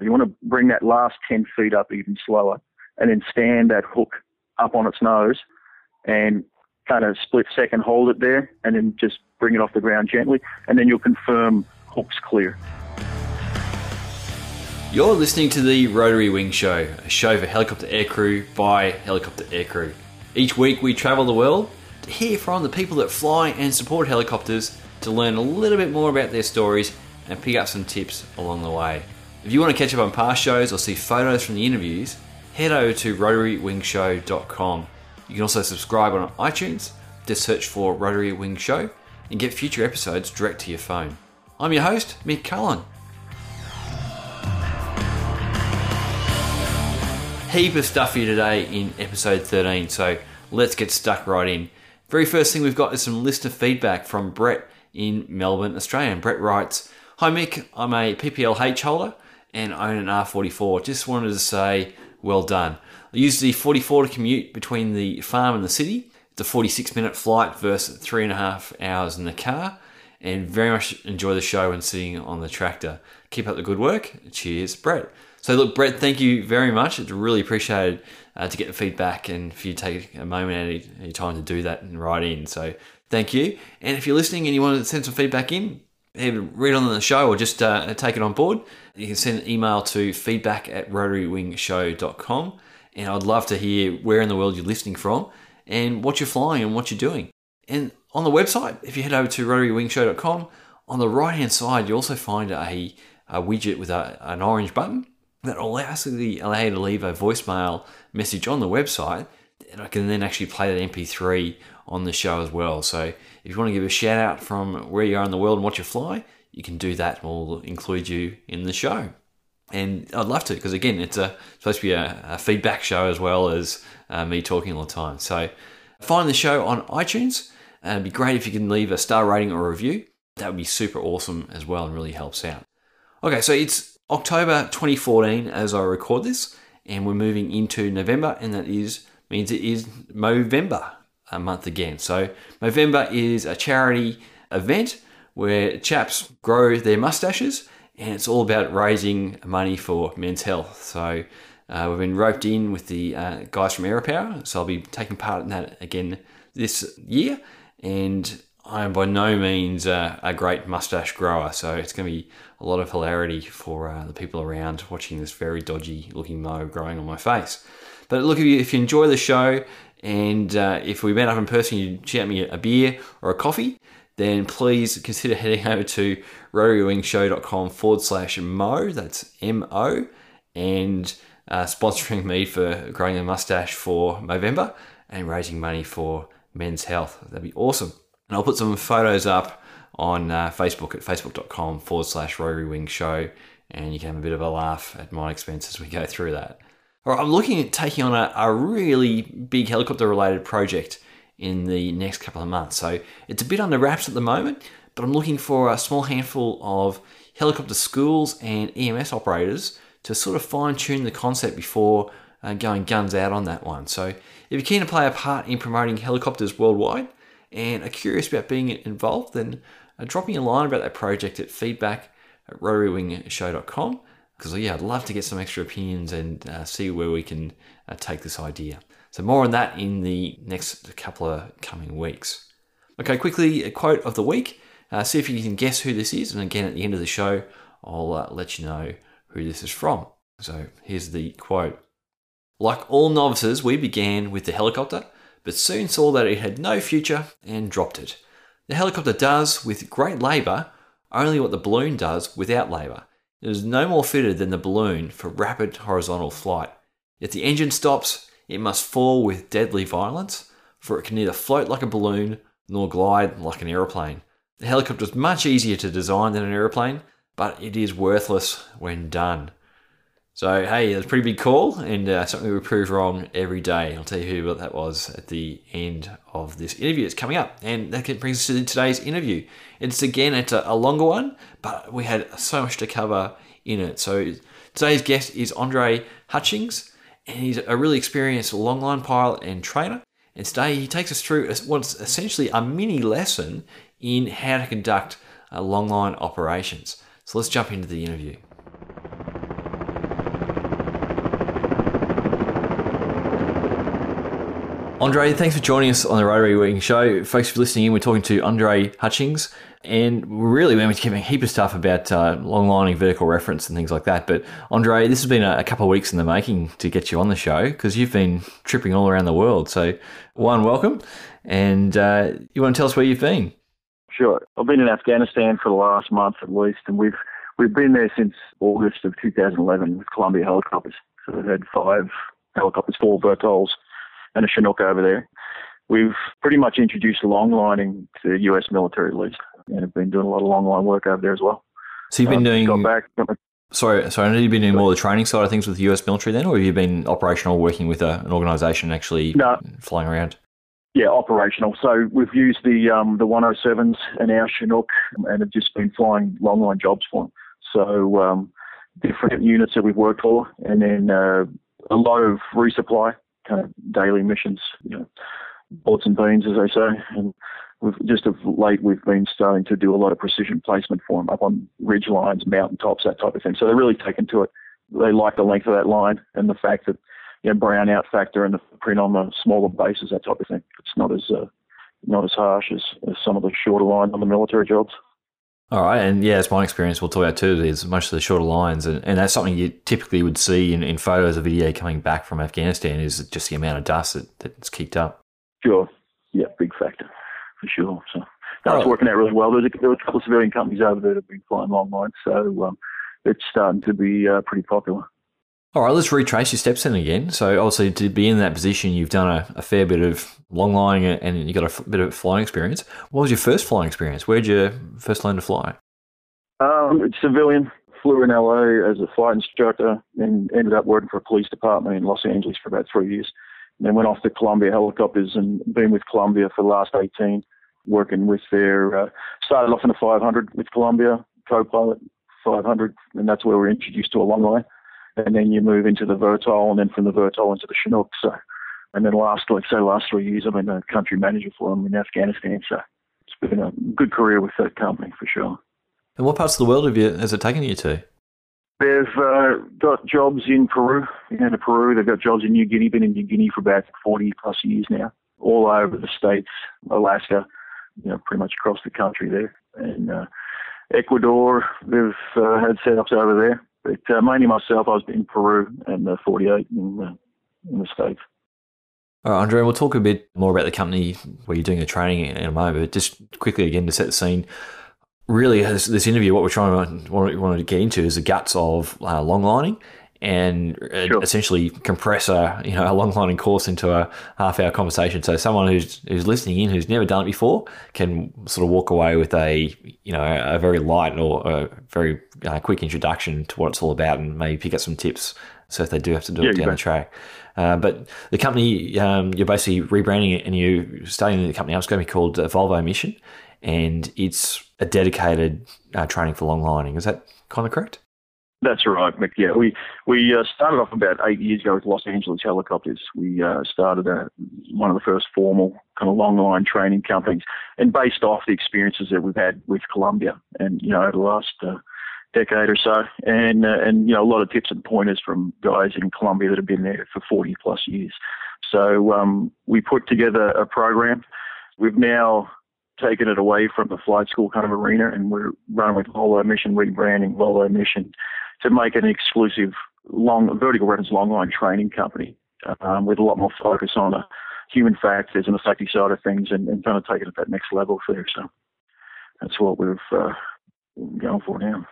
You want to bring that last 10 feet up even slower and then stand that hook up on its nose and kind of split second hold it there and then just bring it off the ground gently and then you'll confirm hook's clear. You're listening to the Rotary Wing Show, a show for helicopter aircrew by helicopter aircrew. Each week we travel the world to hear from the people that fly and support helicopters to learn a little bit more about their stories and pick up some tips along the way. If you want to catch up on past shows or see photos from the interviews, head over to rotarywingshow.com. You can also subscribe on iTunes, just search for Rotary Wing Show, and get future episodes direct to your phone. I'm your host, Mick Cullen. Heap of stuff here today in episode 13, so let's get stuck right in. Very first thing we've got is some listener feedback from Brett in Melbourne, Australia. And Brett writes, Hi Mick, I'm a PPLH holder and own an R44. Just wanted to say, well done. I use the 44 to commute between the farm and the city. It's a 46 minute flight versus three and a half hours in the car. And very much enjoy the show and sitting on the tractor. Keep up the good work. Cheers, Brett. So, look, Brett, thank you very much. It's really appreciated uh, to get the feedback and for you to take a moment out of your time to do that and write in. So, thank you. And if you're listening and you want to send some feedback in, either read on the show or just uh, take it on board, you can send an email to feedback at rotarywingshow.com. And I'd love to hear where in the world you're listening from and what you're flying and what you're doing. And on the website, if you head over to rotarywingshow.com, on the right hand side, you also find a, a widget with a, an orange button that allows allow you to leave a voicemail message on the website. And I can then actually play that MP3 on the show as well. So if you want to give a shout out from where you are in the world and what you fly, you can do that. We'll include you in the show. And I'd love to, because again, it's a, supposed to be a, a feedback show as well as uh, me talking all the time. So find the show on iTunes. And it'd be great if you can leave a star rating or review. That would be super awesome as well and really helps out. Okay, so it's October 2014 as I record this, and we're moving into November, and that is means it is Movember a month again. So November is a charity event where chaps grow their mustaches, and it's all about raising money for men's health. So uh, we've been roped in with the uh, guys from AeroPower, so I'll be taking part in that again this year, and I am by no means uh, a great mustache grower, so it's going to be a lot of hilarity for uh, the people around watching this very dodgy looking mo growing on my face. But look, if you, if you enjoy the show and uh, if we met up in person, you shout me a beer or a coffee, then please consider heading over to rotarywingshow.com forward slash mo, that's M O, and uh, sponsoring me for growing a mustache for November and raising money for men's health. That'd be awesome. And I'll put some photos up on uh, Facebook at facebook.com forward slash Rotary Show, and you can have a bit of a laugh at my expense as we go through that. All right, I'm looking at taking on a, a really big helicopter related project in the next couple of months. So it's a bit under wraps at the moment, but I'm looking for a small handful of helicopter schools and EMS operators to sort of fine tune the concept before uh, going guns out on that one. So if you're keen to play a part in promoting helicopters worldwide, and are curious about being involved, then uh, drop me a line about that project at feedback at rotarywingshow.com because yeah, I'd love to get some extra opinions and uh, see where we can uh, take this idea. So more on that in the next couple of coming weeks. Okay, quickly a quote of the week. Uh, see if you can guess who this is, and again at the end of the show, I'll uh, let you know who this is from. So here's the quote. Like all novices, we began with the helicopter but soon saw that it had no future and dropped it. The helicopter does, with great labour, only what the balloon does without labour. It is no more fitted than the balloon for rapid horizontal flight. If the engine stops, it must fall with deadly violence, for it can neither float like a balloon nor glide like an aeroplane. The helicopter is much easier to design than an aeroplane, but it is worthless when done. So, hey, it's a pretty big call and uh, something we prove wrong every day. I'll tell you who that was at the end of this interview. It's coming up. And that brings us to today's interview. It's again, it's a, a longer one, but we had so much to cover in it. So, today's guest is Andre Hutchings, and he's a really experienced longline pilot and trainer. And today he takes us through what's essentially a mini lesson in how to conduct uh, longline operations. So, let's jump into the interview. Andre, thanks for joining us on the Rotary Wing Show. Folks, for listening in, we're talking to Andre Hutchings, and we're really we're giving a heap of stuff about uh, long lining, vertical reference, and things like that. But Andre, this has been a, a couple of weeks in the making to get you on the show because you've been tripping all around the world. So, one, welcome, and uh, you want to tell us where you've been? Sure. I've been in Afghanistan for the last month at least, and we've we've been there since August of 2011 with Columbia helicopters. So we've had five helicopters, four Vertols and a Chinook over there. We've pretty much introduced long lining to the US military at least, and have been doing a lot of long line work over there as well. So you've been Um, doing. got back. Sorry, sorry. I know you've been doing more of the training side of things with the US military then, or have you been operational, working with a, an organisation, actually No. flying around? Yeah, operational. So we've used the um, the 107s and our Chinook, and have just been flying long line jobs for them. So um, different units that we've worked for, and then uh, a lot of resupply, kind of daily missions, you know, bullets and beans, as they say. And we've just of late we've been starting to do a lot of precision placement for them up on ridge lines, mountain tops, that type of thing. So they're really taken to it. They like the length of that line and the fact that you know, brown out factor and the print on the smaller bases, that type of thing. It's not as uh, not as harsh as, as some of the shorter lines on the military jobs. All right, and yeah, it's my experience. We'll talk about too. Is most of the shorter lines, and, and that's something you typically would see in, in photos or video coming back from Afghanistan. Is just the amount of dust that, that's kicked up. Sure. Yeah, big factor for sure. So that's Alright. working out really well. There's a, there were a couple of civilian companies over there that have been flying long lines, so um, it's starting to be uh, pretty popular. All right, let's retrace your steps then again. So, obviously, to be in that position, you've done a, a fair bit of long lining and you've got a f- bit of flying experience. What was your first flying experience? Where did you first learn to fly? Um, civilian. Flew in LA as a flight instructor and ended up working for a police department in Los Angeles for about three years. And then went off to Columbia Helicopters and been with Columbia for the last 18, working with their, uh, started off in a 500 with Columbia, co-pilot 500, and that's where we're introduced to a long line. And then you move into the Vertol and then from the Vertol into the Chinook. So, and then last, like say, last three years, I've been a country manager for them in Afghanistan. So it's been a good career with that company for sure. And what parts of the world have you, has it taken you to? They've uh, got jobs in Peru, in Peru. They've got jobs in New Guinea. Been in New Guinea for about 40 plus years now. All over the states, Alaska, you know, pretty much across the country there. And uh, Ecuador, they've uh, had setups over there. But uh, mainly myself, I was in Peru and uh, 48 in, uh, in the states. All right, Andre, we'll talk a bit more about the company where you're doing the training in a moment. But just quickly again to set the scene, really, this, interview, what we're trying to what we wanted to get into is the guts of uh, long lining and uh, Sure. essentially compress a you know a long lining course into a half hour conversation. So someone who's who's listening in who's never done it before can sort of walk away with a you know a very light or a very uh, quick introduction to what it's all about and maybe pick up some tips. So if they do have to do Yeah, it down the track. Uh, but the company, um, you're basically rebranding it and you're starting the company. It's going to be called uh, Volvo Mission, and it's a dedicated uh, training for long lining. Is that kind of correct? That's right, Mick. Yeah, we we uh, started off about eight years ago with Los Angeles Helicopters. We uh, started a, one of the first formal kind of long line training companies, and based off the experiences that we've had with Columbia, and you know over the last uh, decade or so, and uh, and you know a lot of tips and pointers from guys in Columbia that have been there for 40 plus years. So um, we put together a program. We've now taken it away from the flight school kind of arena, and we're running with Volvo Mission, rebranding Volvo Mission to make an exclusive long vertical reference long line training company um, with a lot more focus on the human factors and the safety side of things and, and kind of take it at that next level there. So that's what we've uh, going for now.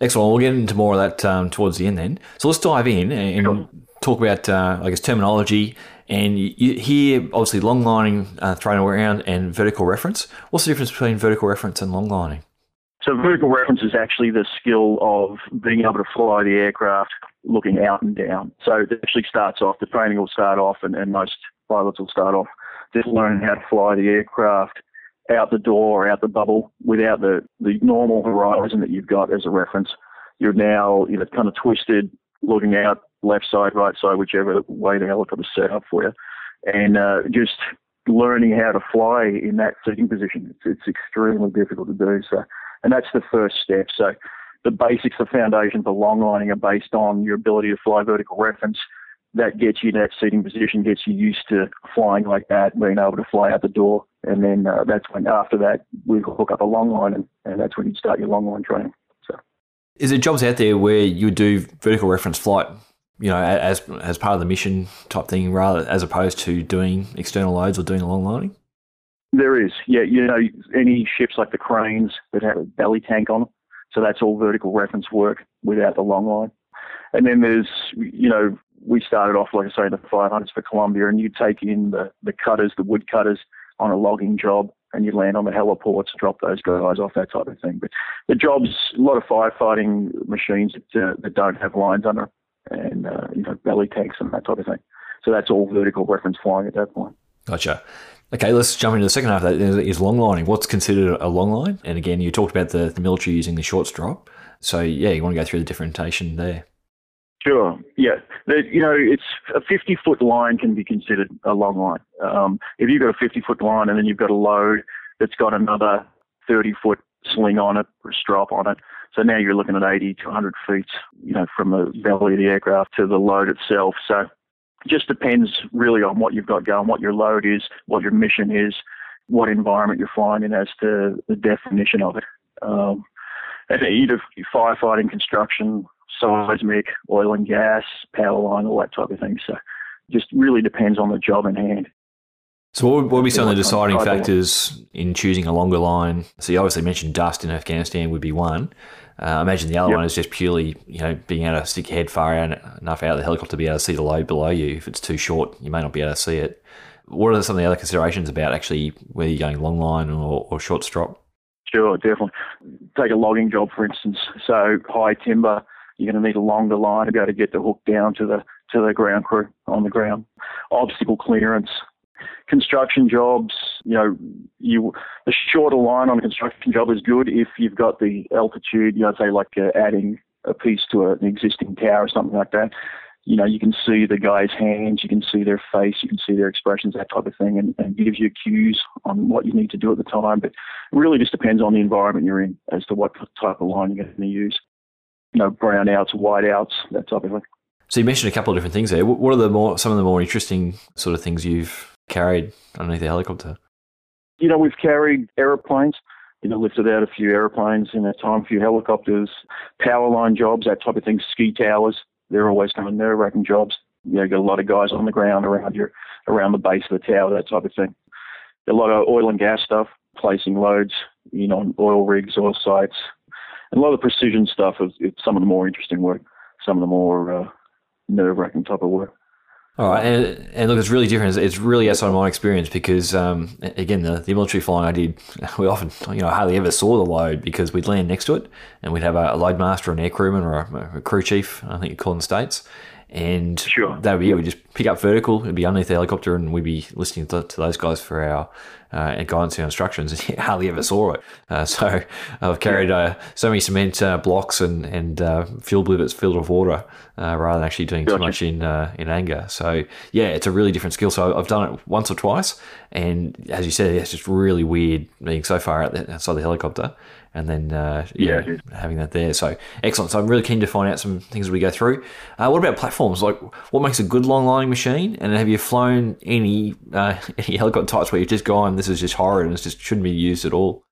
Excellent. We'll get into more of that um, towards the end then. So let's dive in and Sure. Talk about, uh, I guess, terminology. And you, hear obviously long lining uh, thrown around and vertical reference. What's the difference between vertical reference and long lining? So vertical reference is actually the skill of being able to fly the aircraft looking out and down. So it actually starts off, the training will start off, and, and most pilots will start off just learning how to fly the aircraft out the door or out the bubble without the, the normal horizon that you've got as a reference. You're now you know, kind of twisted, looking out left side, right side, whichever way the helicopter's set up for you, and uh, just learning how to fly in that sitting position. It's, it's extremely difficult to do. So and that's the first step. So the basics, the foundation for long lining are based on your ability to fly vertical reference that gets you in that seating position, gets you used to flying like that, being able to fly out the door. And then uh, that's when, after that, we hook up a long line, and, and that's when you start your long line training. Is there jobs out there where you do vertical reference flight, you know, as as part of the mission type thing, rather as opposed to doing external loads or doing a long lining? There is, yeah. You know, any ships like the cranes that have a belly tank on them, so that's all vertical reference work without the long line. And then there's, you know, we started off, like I say, the 500s for Columbia, and you take in the, the cutters, the wood cutters on a logging job, and you land on the heliports, drop those guys off, that type of thing. But the jobs, a lot of firefighting machines that, uh, that don't have lines under and, uh, you know, belly tanks and that type of thing. So that's all vertical reference flying at that point. Gotcha. Okay, let's jump into the second half of that is long lining. What's considered a long line? And again, you talked about the, the military using the short drop. So, yeah, you want to go through the differentiation there. Sure. Yeah. You know, it's a 50 foot line can be considered a long line. Um, if you've got a 50 foot line and then you've got a load that's got another 30 foot sling on it or strop on it. So now you're looking at 80 to 100 feet, you know, from the belly of the aircraft to the load itself. So it just depends really on what you've got going, what your load is, what your mission is, what environment you're flying in as to the definition of it. Um, and either firefighting, construction, seismic, oil and gas, power line, all that type of thing. So just really depends on the job in hand. So what would, what would be some of the deciding factors in choosing a longer line? So you obviously mentioned dust in Afghanistan would be one. Uh, I imagine the other yep. one is just purely, you know, being able to stick your head far out, enough out of the helicopter to be able to see the load below you. If it's too short, you may not be able to see it. What are some of the other considerations about actually whether you're going long line or, or short strop? Sure, definitely. Take a logging job, for instance. So high timber, you're going to need a longer line to be able to get the hook down to the to the ground crew on the ground. Obstacle clearance, construction jobs, you know, you the shorter line on a construction job is good if you've got the altitude. You know, say like uh, adding a piece to a, an existing tower or something like that. You know, you can see the guy's hands, you can see their face, you can see their expressions, that type of thing, and, and gives you cues on what you need to do at the time. But it really just depends on the environment you're in as to what type of line you're going to use you know, brownouts, whiteouts, that type of thing. So you mentioned a couple of different things there. What are the more some of the more interesting sort of things you've carried underneath the helicopter? You know, we've carried aeroplanes. You know, lifted out a few aeroplanes in that time, a few helicopters, power line jobs, that type of thing. Ski towers, they're always kind of nerve-wracking jobs. You know, you got a lot of guys on the ground around your around the base of the tower, that type of thing. A lot of oil and gas stuff, placing loads, you know, on oil rigs, oil sites, and a lot of the precision stuff is, is some of the more interesting work, some of the more uh, nerve wracking type of work. All right, and, and look, it's really different. It's really outside my experience because, um, again, the, the military flying I did, we often, you know, hardly ever saw the load because we'd land next to it and we'd have a, a load master, an air crewman, or a, a crew chief, I think you call them states, and sure. that would be it. We'd just pick up vertical, it'd be underneath the helicopter, and we'd be listening to, to those guys for our uh, guidance and instructions. And you hardly ever saw it. Uh, so I've carried uh, so many cement uh, blocks and and uh, fuel blivets filled with water uh, rather than actually doing gotcha. too much in in anger. So yeah, it's a really different skill. So I've done it once or twice, and as you said, it's just really weird being so far outside the helicopter and then uh, yeah, yeah having that there. So excellent. So I'm really keen to find out some things as we go through. Uh, what about platforms? Like, what makes a good long lining machine? And have you flown any uh, any helicopter types where you've just gone, this is just horrid and it just shouldn't be used at all?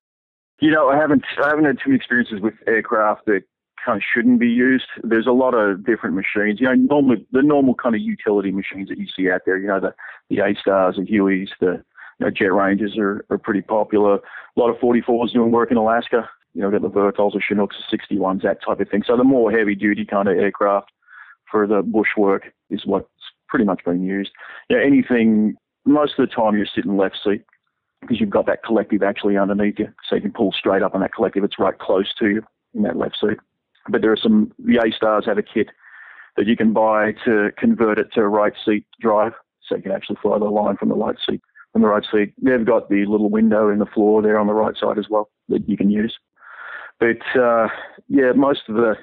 You know, I haven't I haven't had too many experiences with aircraft that kind of shouldn't be used. There's a lot of different machines. You know, normally the normal kind of utility machines that you see out there. You know, the the A stars, the Hueys, the know, jet rangers are, are pretty popular. A lot of 44s doing work in Alaska. You know, got the Vertols or Chinooks, or 61s, that type of thing. So the more heavy duty kind of aircraft for the bush work is what's pretty much being used. Yeah, anything, most of the time you're sitting left seat because you've got that collective actually underneath you. So you can pull straight up on that collective. It's right close to you in that left seat. But there are some, the A Stars have a kit that you can buy to convert it to a right seat drive. So you can actually fly the line from the right seat on the right seat. They've got the little window in the floor there on the right side as well that you can use. But uh, yeah, most of the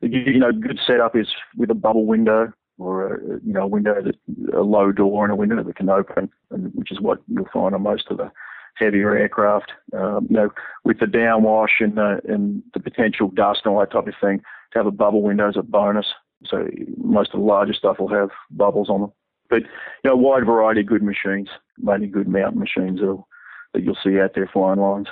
you know good setup is with a bubble window or a, you know a window that a low door and a window that can open, which is what you'll find on most of the heavier aircraft. Um, you know, with the downwash and the and the potential dust and all that type of thing, to have a bubble window is a bonus. So most of the larger stuff will have bubbles on them. But you know, wide variety of good machines, mainly good mountain machines that, that you'll see out there flying lines.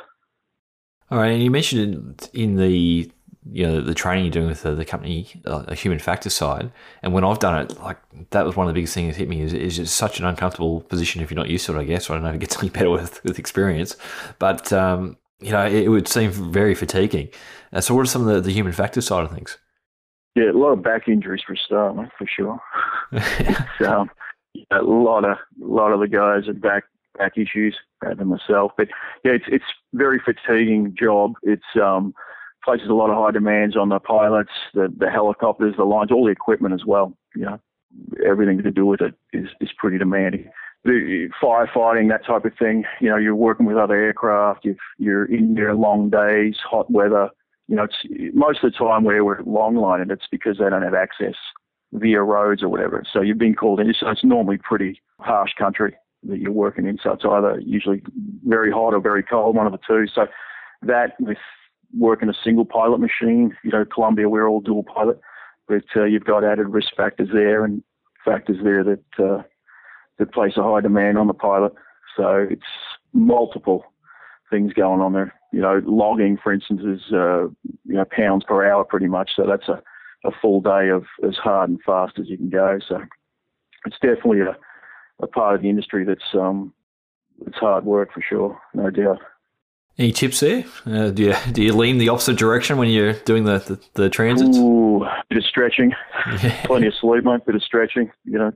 All right, and you mentioned in the you know the training you're doing with the, the company, uh, a human factor side, and when I've done it, like that was one of the biggest things that hit me is is just such an uncomfortable position if you're not used to it. I guess I don't know if it gets any better with with experience, but um, you know it, it, would seem very fatiguing. Uh, so, what are some of the, the human factor side of things? Yeah, a lot of back injuries for a start, for sure. um, a lot of lot of the guys have back back issues, than myself. But yeah, it's it's very fatiguing job. It's um, places a lot of high demands on the pilots, the the helicopters, the lines, all the equipment as well. You know, everything to do with it is is pretty demanding. The firefighting, that type of thing. You know, you're working with other aircraft. you you're in there long days, hot weather. You know, it's most of the time where we're long lining, it's because they don't have access via roads or whatever. So you've been called in. So it's normally pretty harsh country that you're working in. So it's either usually very hot or very cold, one of the two. So that with working a single pilot machine, you know, Columbia, we're all dual pilot, but uh, you've got added risk factors there and factors there that uh, that place a high demand on the pilot. So it's multiple things going on there. You know, logging, for instance, is uh, you know pounds per hour pretty much. So that's a, a full day of as hard and fast as you can go. So it's definitely a a part of the industry that's um, it's hard work for sure, no doubt. Any tips there? Uh, do you do you lean the opposite direction when you're doing the the, the transits? Ooh, bit of stretching, yeah. plenty of sleep, mate. Bit of stretching, you know,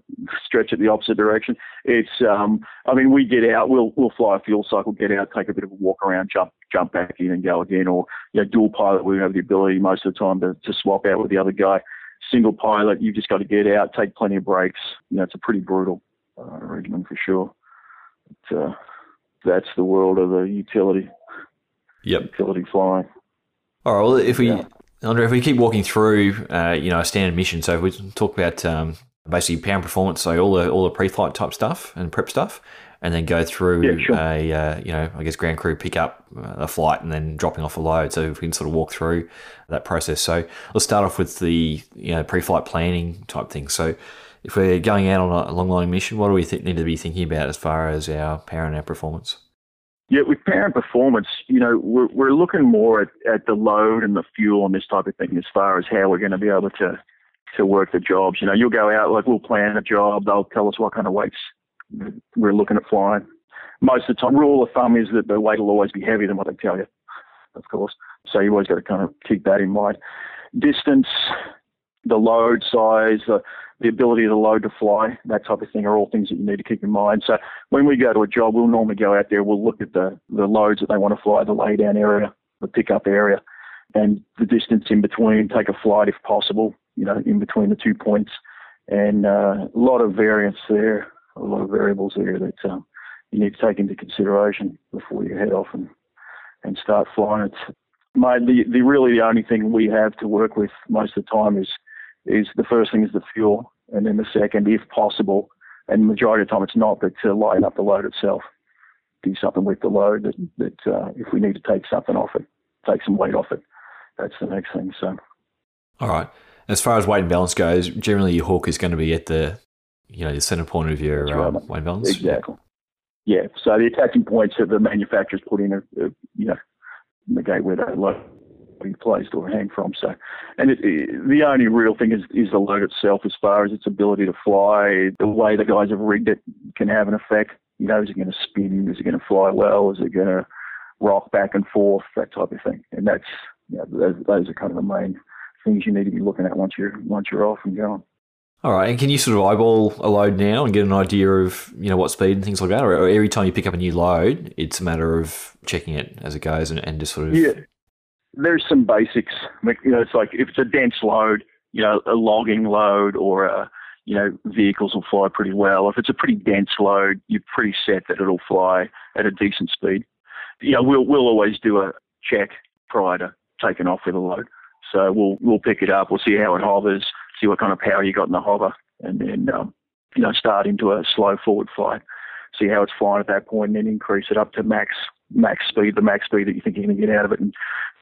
stretch it the opposite direction. It's, um, I mean, we get out, we'll we'll fly a fuel cycle, get out, take a bit of a walk around, jump jump back in and go again, or you know, dual pilot. We have the ability most of the time to to swap out with the other guy. Single pilot, you've just got to get out, take plenty of breaks. You know, it's a pretty brutal uh, regimen for sure. But, uh, that's the world of the utility. Yep. Utility flying. All right. Well, if we, yeah. Andre, if we keep walking through, uh, you know, a standard mission. So if we talk about um, basically pound performance, so all the all the pre-flight type stuff and prep stuff, and then go through yeah, sure. a uh, you know I guess ground crew pick up uh, a flight and then dropping off a load. So if we can sort of walk through that process. So let's start off with the you know pre-flight planning type thing. So if we're going out on a long line mission, what do we th- need to be thinking about as far as our power and our performance? Yeah, with power and performance, you know, we're, we're looking more at, at the load and the fuel and this type of thing as far as how we're going to be able to to work the jobs. You know, you'll go out, like we'll plan a job, they'll tell us what kind of weights we're looking at flying. Most of the time, rule of thumb is that the weight will always be heavier than what they tell you, of course. So you always got to kind of keep that in mind. Distance, the load size, the the ability of the load to fly, that type of thing are all things that you need to keep in mind. So when we go to a job, we'll normally go out there, we'll look at the, the loads that they want to fly, the laydown area, the pickup area, and the distance in between, take a flight if possible, you know, in between the two points. And uh, a lot of variance there, a lot of variables there that um, you need to take into consideration before you head off and, and start flying. It's, mate, the, the really the only thing we have to work with most of the time is – is the first thing is the fuel, and then the second, if possible, and majority of the time it's not, but to lighten up the load itself, do something with the load that, that uh, if we need to take something off it, take some weight off it, that's the next thing. So, all right. As far as weight and balance goes, generally your hook is going to be at the, you know, the center point of your right. um, weight and balance. Exactly. Yeah. So the attaching points that the manufacturers put in, are, are you know, negate where that load be placed or hang from. So, and it, it, the only real thing is, is the load itself as far as its ability to fly. The way the guys have rigged it can have an effect. You know, is it going to spin? Is it going to fly well? Is it going to rock back and forth? That type of thing. And that's, you know, those, those are kind of the main things you need to be looking at once you're once you're off and going. All right, and can you sort of eyeball a load now and get an idea of you know what speed and things like that, or every time you pick up a new load, it's a matter of checking it as it goes and, and just sort of yeah there's some basics. You know, it's like if it's a dense load, you know, a logging load or a, you know, vehicles will fly pretty well. If it's a pretty dense load, you're pretty set that it'll fly at a decent speed. You know, we'll we'll always do a check prior to taking off with a load. So we'll we'll pick it up, we'll see how it hovers, see what kind of power you got in the hover, and then um, you know start into a slow forward flight, see how it's flying at that point, and then increase it up to max max speed, the max speed that you think you're going to get out of it, and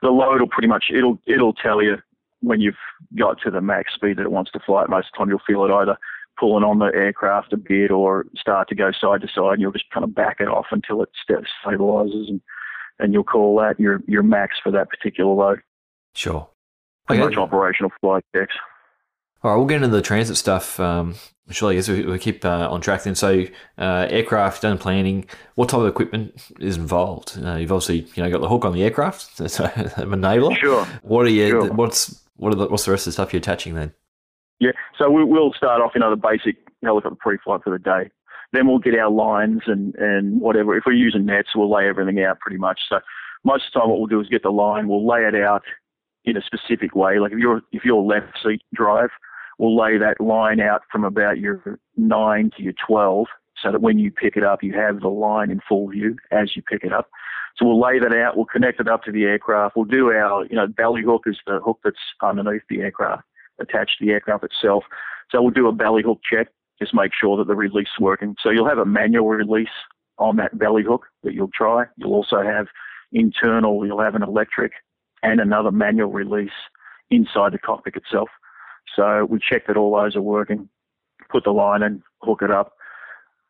the load will pretty much it'll it'll tell you when you've got to the max speed that it wants to fly, At most of the time you'll feel it either pulling on the aircraft a bit or start to go side to side, and you'll just kind of back it off until it stabilizes, and and you'll call that your your max for that particular load. Sure. Okay. Much operational flight checks. All right, we'll get into the transit stuff. Um, surely, as we, we keep uh, on track then. So, uh, aircraft done planning. What type of equipment is involved? Uh, you've obviously you know got the hook on the aircraft. That's a, a enabler. Sure. What are you? Sure. What's what are the, what's the rest of the stuff you're attaching then? Yeah, so we, will start off, you know, the basic helicopter pre-flight for the day. Then we'll get our lines and, and whatever. If we're using nets, we'll lay everything out pretty much. So most of the time, what we'll do is get the line. We'll lay it out in a specific way. Like if you're if you're left seat drive, we'll lay that line out from about your nine to your twelve, so that when you pick it up, you have the line in full view as you pick it up. So we'll lay that out. We'll connect it up to the aircraft. We'll do our, you know, belly hook is the hook that's underneath the aircraft, attached to the aircraft itself. So we'll do a belly hook check, just make sure that the release is working. So you'll have a manual release on that belly hook that you'll try. You'll also have internal, you'll have an electric and another manual release inside the cockpit itself. So we check that all those are working, put the line in, hook it up.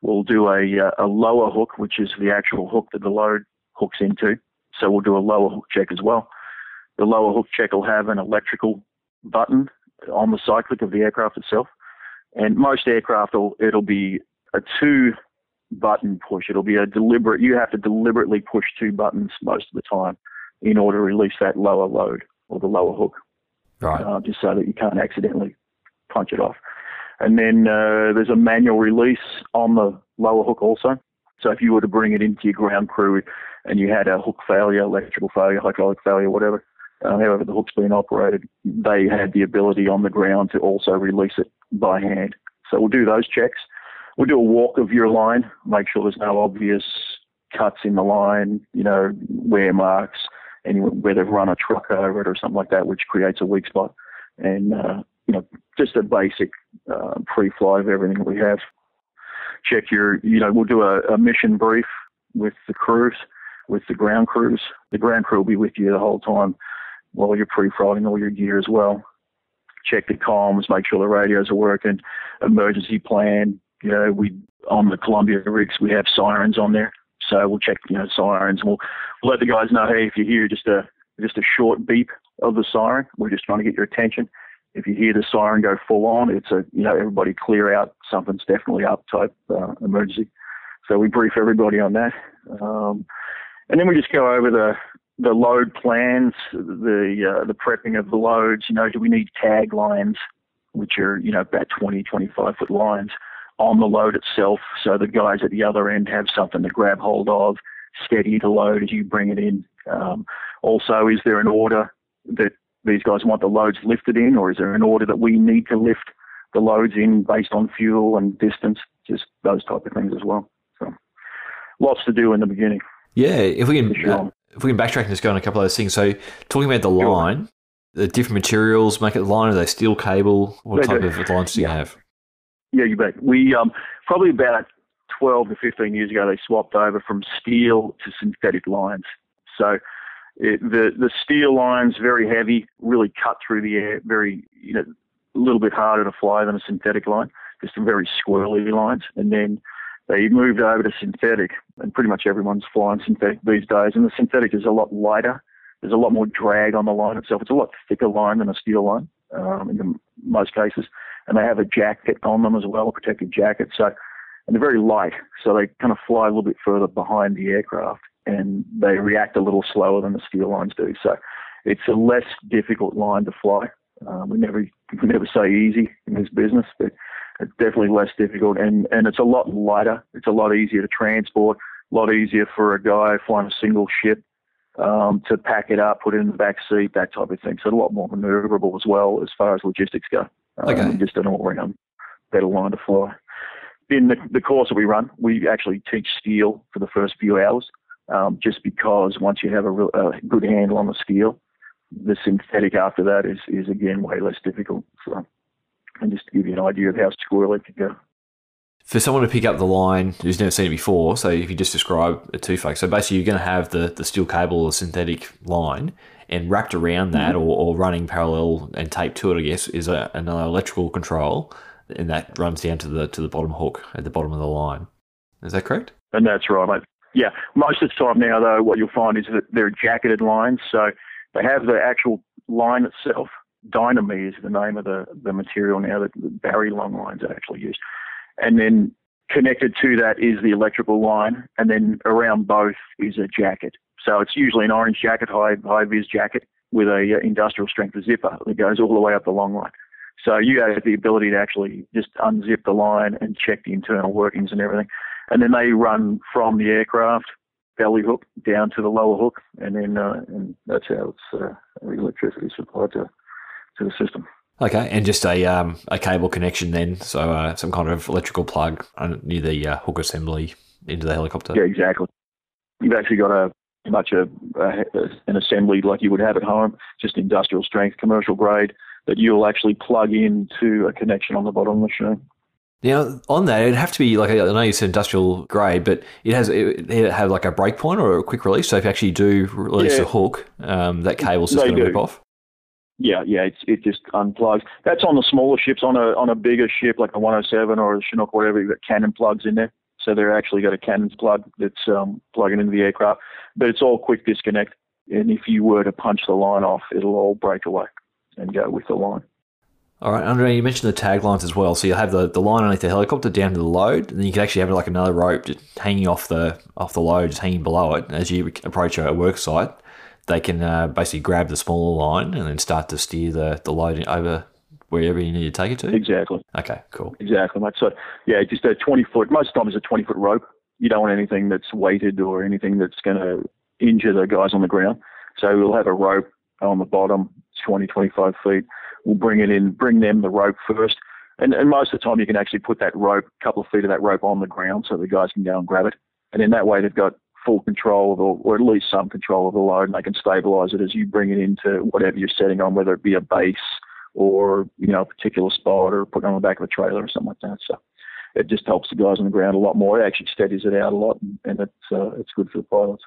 We'll do a, uh, a lower hook, which is the actual hook that the load hooks into. So we'll do a lower hook check as well. The lower hook check will have an electrical button on the cyclic of the aircraft itself. And most aircraft, will, it'll be a two button push. It'll be a deliberate, you have to deliberately push two buttons most of the time in order to release that lower load or the lower hook. Right. Uh, just so that you can't accidentally punch it off. And then uh, there's a manual release on the lower hook also. So if you were to bring it into your ground crew and you had a hook failure, electrical failure, hydraulic failure, whatever, uh, however the hook's been operated, they had the ability on the ground to also release it by hand. So we'll do those checks. We'll do a walk of your line, make sure there's no obvious cuts in the line, you know, wear marks, and where they've run a truck over it or something like that, which creates a weak spot. And, uh, you know, just a basic uh, pre-flight of everything we have. Check your, you know, we'll do a, a mission brief with the crews, with the ground crews. The ground crew will be with you the whole time while you're pre-flighting all your gear as well. Check the comms, make sure the radios are working, emergency plan. You know, we on the Columbia rigs we have sirens on there, so we'll check you know sirens. We'll, we'll let the guys know, hey, if you hear just a just a short beep of the siren, we're just trying to get your attention. If you hear the siren go full on, it's a you know everybody clear out, something's definitely up type uh, emergency. So we brief everybody on that, um, and then we just go over the the load plans, the uh, the prepping of the loads. You know, do we need tag lines, which are you know about 20, 25 foot lines on the load itself, so the guys at the other end have something to grab hold of, steady to load as you bring it in. Um, also, is there an order that these guys want the loads lifted in, or is there an order that we need to lift the loads in based on fuel and distance? Just those type of things as well. So, lots to do in the beginning. Yeah, if we can, sure. uh, if we can backtrack and just go on a couple of those things. So, talking about the sure. line, the different materials make it the line. Are they steel cable? What they type do. of lines do you have? Yeah, you bet. We um, probably about 12 to 15 years ago, they swapped over from steel to synthetic lines. So it, the the steel lines very heavy, really cut through the air, very you know a little bit harder to fly than a synthetic line. Just some very squirrely lines, and then they moved over to synthetic, and pretty much everyone's flying synthetic these days. And the synthetic is a lot lighter. There's a lot more drag on the line itself. It's a lot thicker line than a steel line um, in most cases, and they have a jacket on them as well, a protective jacket. So, and they're very light, so they kind of fly a little bit further behind the aircraft, and they react a little slower than the steel lines do. So, it's a less difficult line to fly. Um, we never we never say easy in this business, but it's definitely less difficult, and and it's a lot lighter. It's a lot easier to transport, a lot easier for a guy flying a single ship um, to pack it up, put it in the back seat, that type of thing. So a lot more maneuverable as well as far as logistics go. Um, okay. Just an all-round better line to fly. In the, the course that we run, we actually teach steel for the first few hours, um, just because once you have a, real, a good handle on the steel, the synthetic after that is, is again way less difficult. So, and just to give you an idea of how squirrely it can go for someone to pick up the line who's never seen it before, so if you just describe it to folks, so basically you're going to have the, the steel cable or synthetic line, and wrapped around that, mm-hmm. or, or running parallel and taped to it, I guess, is a, another electrical control, and that runs down to the to the bottom hook at the bottom of the line. Is that correct? And that's right. Yeah, most of the time now, though, what you'll find is that they're jacketed lines, so they have the actual line itself. Dyneema is the name of the, the material now that the Barry long lines are actually used. And then connected to that is the electrical line, and then around both is a jacket. So it's usually an orange jacket, high high vis jacket with a uh, industrial strength zipper that goes all the way up the long line. So you have the ability to actually just unzip the line and check the internal workings and everything. And then they run from the aircraft belly hook down to the lower hook, and then uh, and that's how it's uh, electricity supplied to to the system. Okay, and just a um, a cable connection then, so uh, some kind of electrical plug near the uh, hook assembly into the helicopter. Yeah, exactly. You've actually got a much a, a, an assembly like you would have at home, just industrial strength, commercial grade, that you'll actually plug into a connection on the bottom of the machine. Now, on that, it'd have to be like I know you said industrial grade, but it has it, it have like a break point or a quick release. So if you actually do release yeah. a hook, um, that cable's just going to rip off. Yeah, yeah, it's, it just unplugs. That's on the smaller ships. On a on a bigger ship like a 107 or a Chinook, whatever, you've got cannon plugs in there. So they're actually got a cannon's plug that's um, plugging into the aircraft. But it's all quick disconnect. And if you were to punch the line off, it'll all break away and go with the line. All right, Andre, you mentioned the tag lines as well. So you'll have the, the line underneath the helicopter down to the load, and then you can actually have like another rope just hanging off the off the load, just hanging below it. As you approach a work site, they can uh, basically grab the smaller line and then start to steer the, the load over wherever you need to take it to. Exactly. Okay, cool. Exactly, mate. So yeah, just a twenty foot. Most of the time, it's a twenty foot rope. You don't want anything that's weighted or anything that's going to injure the guys on the ground. So we'll have a rope on the bottom, 20, 25 feet we'll bring it in, bring them the rope first. And, and most of the time, you can actually put that rope, a couple of feet of that rope on the ground so the guys can go and grab it. And in that way, they've got full control of, or, or at least some control of the load, and they can stabilize it as you bring it into whatever you're setting on, whether it be a base or you know a particular spot or putting on the back of a trailer or something like that. So it just helps the guys on the ground a lot more. It actually steadies it out a lot, and it's uh, it's good for the pilots.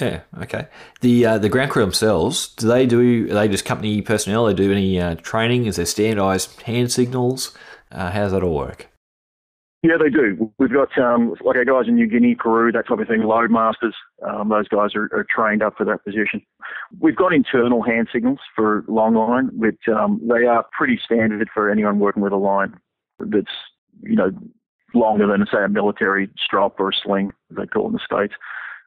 Yeah. Okay. The uh, the ground crew themselves, do they do? They just company personnel? They do any uh, training? Is there standardised hand signals? Uh, how does that all work? Yeah, they do. We've got um, like our guys in New Guinea, Peru, that type of thing. Load masters. Um, those guys are, are, trained up for that position. We've got internal hand signals for long line, which um, they are pretty standard for anyone working with a line that's you know longer than say a military strop or a sling, as they call it in the states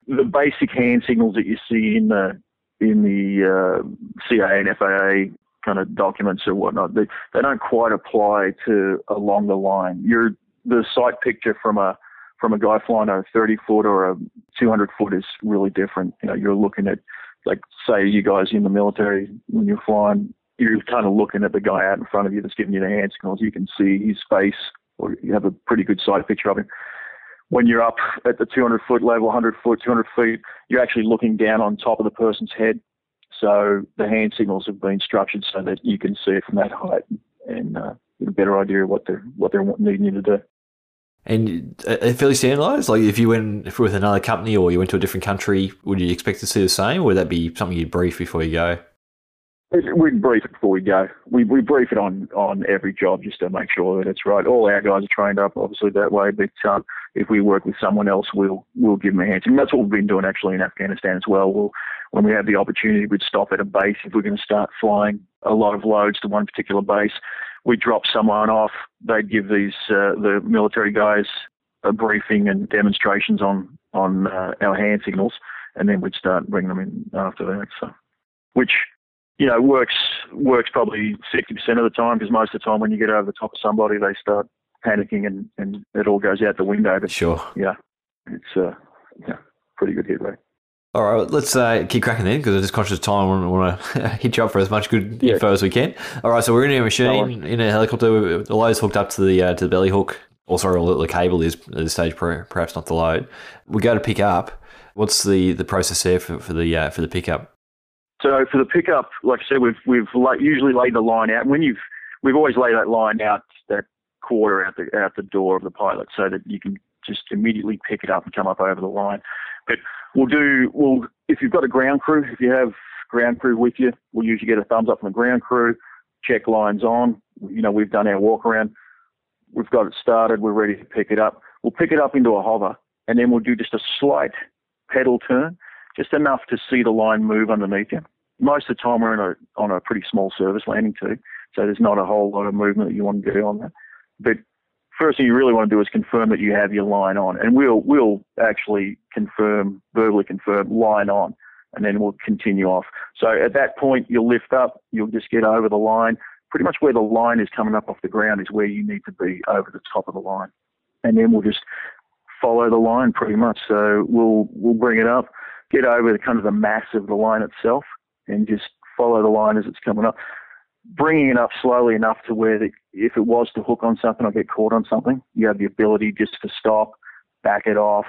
the basic hand signals that you see in the in the uh, CAA and FAA kind of documents or whatnot, they, they don't quite apply to along the line. You're the sight picture from a from a guy flying a 30 foot or a 200 foot is really different. You know, you're looking at like say you guys in the military when you're flying, you're kind of looking at the guy out in front of you that's giving you the hand signals. You can see his face, or you have a pretty good sight picture of him when you're up at the 200 foot level, 100 foot, 200 feet, you're actually looking down on top of the person's head. So the hand signals have been structured so that you can see it from that height and uh, get a better idea of what they're what they're needing you to do. And uh, fairly standardised. Like if you went with another company or you went to a different country, would you expect to see the same, or would that be something you'd brief before you go? We'd brief it before we go. We we brief it on on every job just to make sure that it's right. All our guys are trained up, obviously that way. But um, if we work with someone else, we'll we'll give them a hand. And that's what we've been doing actually in Afghanistan as well. We'll when we have the opportunity, we'd stop at a base if we're going to start flying a lot of loads to one particular base. We drop someone off. They'd give these uh, the military guys a briefing and demonstrations on on uh, our hand signals, and then we'd start bringing them in after that. So, which you know, works works probably 60% of the time because most of the time when you get over the top of somebody, they start panicking and, and it all goes out the window. But sure, yeah, it's uh, yeah, pretty good hit rate. All right, let's uh, keep cracking then because I'm just conscious of time. I want to hit you up for as much good yeah. info as we can. All right, so we're in a machine in a helicopter. The load's hooked up to the uh, to the belly hook. Or sorry, the cable is at this stage, perhaps not the load. We go to pick up. What's the, the process there for, for the uh, for the pickup? So for the pickup, like I said, we've we've usually laid the line out. When you've we've always laid that line out that quarter out the out the door of the pilot, so that you can just immediately pick it up and come up over the line. But we'll do we'll if you've got a ground crew, if you have ground crew with you. We'll usually get a thumbs up from the ground crew, check lines on. You know, we've done our walk around. We've got it started. We're ready to pick it up. We'll pick it up into a hover and then we'll do just a slight pedal turn, just enough to see the line move underneath you. Most of the time we're a, on a pretty small service landing too, so there's not a whole lot of movement that you want to do on that. But first thing you really want to do is confirm that you have your line on, and we'll we'll actually confirm verbally confirm line on, and then we'll continue off. So at that point you'll lift up, you'll just get over the line. Pretty much where the line is coming up off the ground is where you need to be over the top of the line, and then we'll just follow the line pretty much. So we'll we'll bring it up, get over the kind of the mass of the line itself, and just follow the line as it's coming up. Bringing it up slowly enough to where the, if it was to hook on something or get caught on something, you have the ability just to stop, back it off,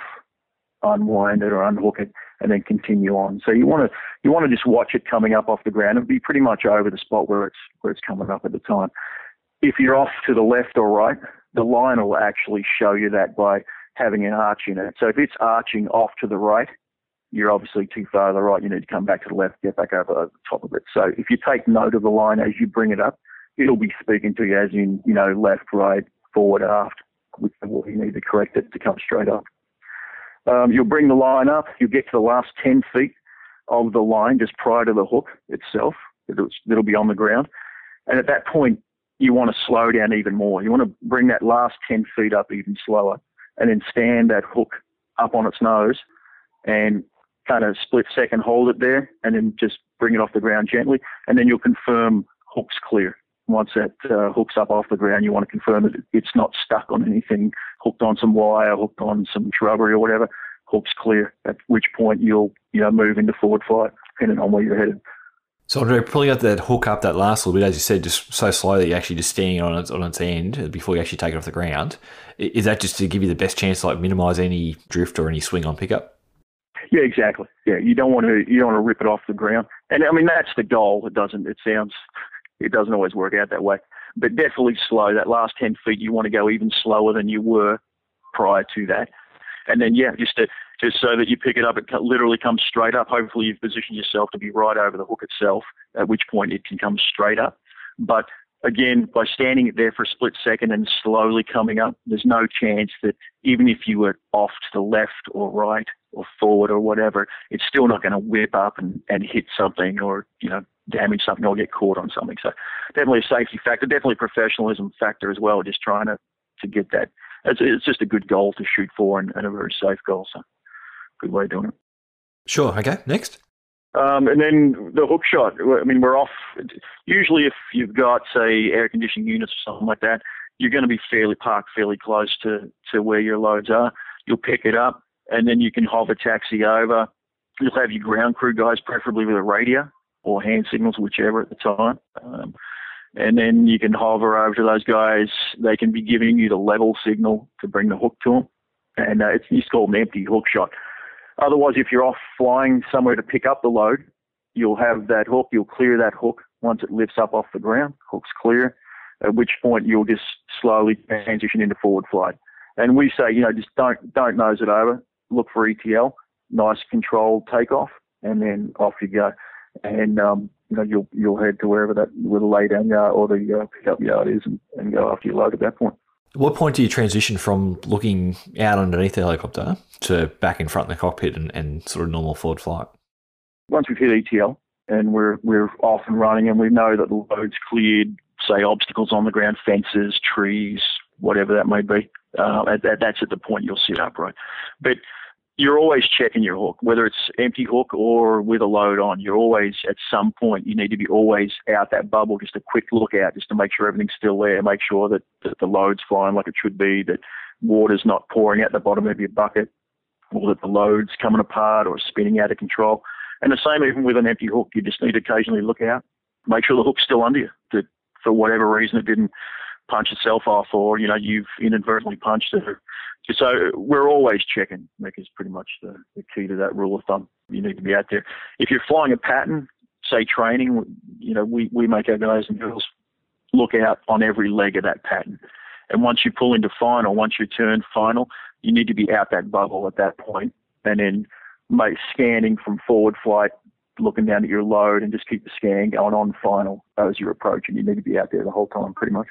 unwind it or unhook it, and then continue on. So you want to you want to just watch it coming up off the ground and be pretty much over the spot where it's where it's coming up at the time. If you're off to the left or right, the line will actually show you that by having an arch in it. So if it's arching off to the right, you're obviously too far to the right. You need to come back to the left, get back over the top of it. So if you take note of the line as you bring it up, it'll be speaking to you as in, you know, left, right, forward, aft, whichever you need to correct it to come straight up. Um, you'll bring the line up. You'll get to the last 10 feet of the line just prior to the hook itself. It'll, it'll be on the ground. And at that point, you want to slow down even more. You want to bring that last 10 feet up even slower and then stand that hook up on its nose and kind of split second hold it there and then just bring it off the ground gently. And then you'll confirm hook's clear. Once that uh, hook's up off the ground, you want to confirm that it's not stuck on anything, hooked on some wire, hooked on some shrubbery or whatever. Hook's clear, at which point you'll you know move into forward flight, depending on where you're headed. So Andre, pulling out that hook up that last little bit, as you said, just so slow that you're actually just standing on its on its end before you actually take it off the ground. Is that just to give you the best chance to like minimise any drift or any swing on pickup? Yeah, exactly. Yeah, you don't want to you don't want to rip it off the ground, and I mean that's the goal. It doesn't. It sounds it doesn't always work out that way, but definitely slow. That last ten feet, you want to go even slower than you were prior to that, and then yeah, just to just so that you pick it up, it literally comes straight up. Hopefully, you've positioned yourself to be right over the hook itself, at which point it can come straight up. But again, by standing it there for a split second and slowly coming up, there's no chance that even if you were off to the left or right or forward or whatever, it's still not going to whip up and, and hit something or, you know, damage something or get caught on something. So definitely a safety factor, definitely professionalism factor as well, just trying to, to get that. It's, it's just a good goal to shoot for and, and a very safe goal. So good way of doing it. Sure. Okay. Next. Um, and then the hook shot. I mean, we're off. Usually, if you've got say air conditioning units or something like that, you're going to be fairly parked fairly close to to where your loads are. You'll pick it up, and then you can hover taxi over. You'll have your ground crew guys, preferably with a radio or hand signals, whichever at the time. Um, and then you can hover over to those guys. They can be giving you the level signal to bring the hook to them, and uh, it's, it's called an empty hook shot. Otherwise, if you're off flying somewhere to pick up the load, you'll have that hook, you'll clear that hook once it lifts up off the ground, hook's clear, at which point you'll just slowly transition into forward flight. And we say, you know, just don't don't nose it over, look for ETL, nice controlled takeoff, and then off you go. And um, you know, you'll you'll head to wherever that little lay down yard or the uh, pickup yard is, and, and go after your load at that point. At what point do you transition from looking out underneath the helicopter to back in front of the cockpit and, and sort of normal forward flight? Once we've hit ETL and we're we're off and running, and we know that the load's cleared, say obstacles on the ground, fences, trees, whatever that may be. Uh, at, at, that's at the point you'll sit upright. But you're always checking your hook, whether it's empty hook or with a load on. You're always at some point you need to be always out that bubble, just a quick look out, just to make sure everything's still there, make sure that, that the load's flying like it should be, that water's not pouring out the bottom of your bucket, or that the load's coming apart or spinning out of control. And the same even with an empty hook, you just need to occasionally look out, make sure the hook's still under you. That for whatever reason it didn't punch itself off, or you know you've inadvertently punched it, so we're always checking, Mick, is pretty much the, the key to that rule of thumb. You need to be out there. If you're flying a pattern, say training, you know, we, we make our guys and girls look out on every leg of that pattern. And once you pull into final, once you turn final, you need to be out that bubble at that point. point and then make scanning from forward flight looking down at your load and just keep the scan going on final as you approach, and you need to be out there the whole time, pretty much.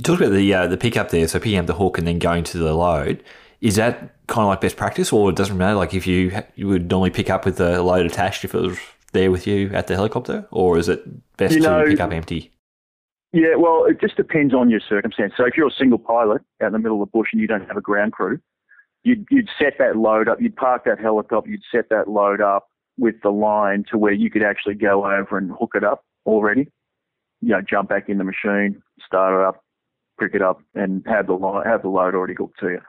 You talked about the uh, the pickup there, so picking up the hook and then going to the load. Is that kind of like best practice, or it doesn't matter? Like if you you would normally pick up with the load attached if it was there with you at the helicopter, or is it best you know, to pick up empty? Yeah, well, it just depends on your circumstance. So if you're a single pilot out in the middle of the bush and you don't have a ground crew, you'd, you'd set that load up, you'd park that helicopter, you'd set that load up with the line to where you could actually go over and hook it up already. You know, jump back in the machine, start it up, pick it up, and have the line, have the load already hooked to you.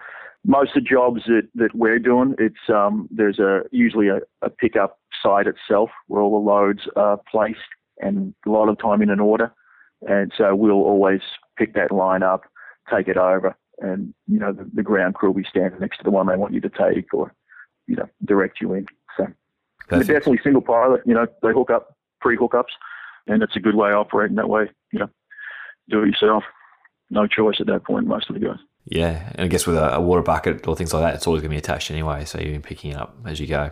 Most of the jobs that, that we're doing, it's um, there's a usually a, a pickup site itself where all the loads are placed, and a lot of time in an order. And so we'll always pick that line up, take it over, and you know the, the ground crew will be standing next to the one they want you to take, or you know direct you in. So they're definitely single pilot. You know they hook up pre hookups, and it's a good way of operating that way. You know, do it yourself. No choice at that point. Most of the guys. Yeah, and I guess with a, a water bucket or things like that, it's always going to be attached anyway, so you're picking it up as you go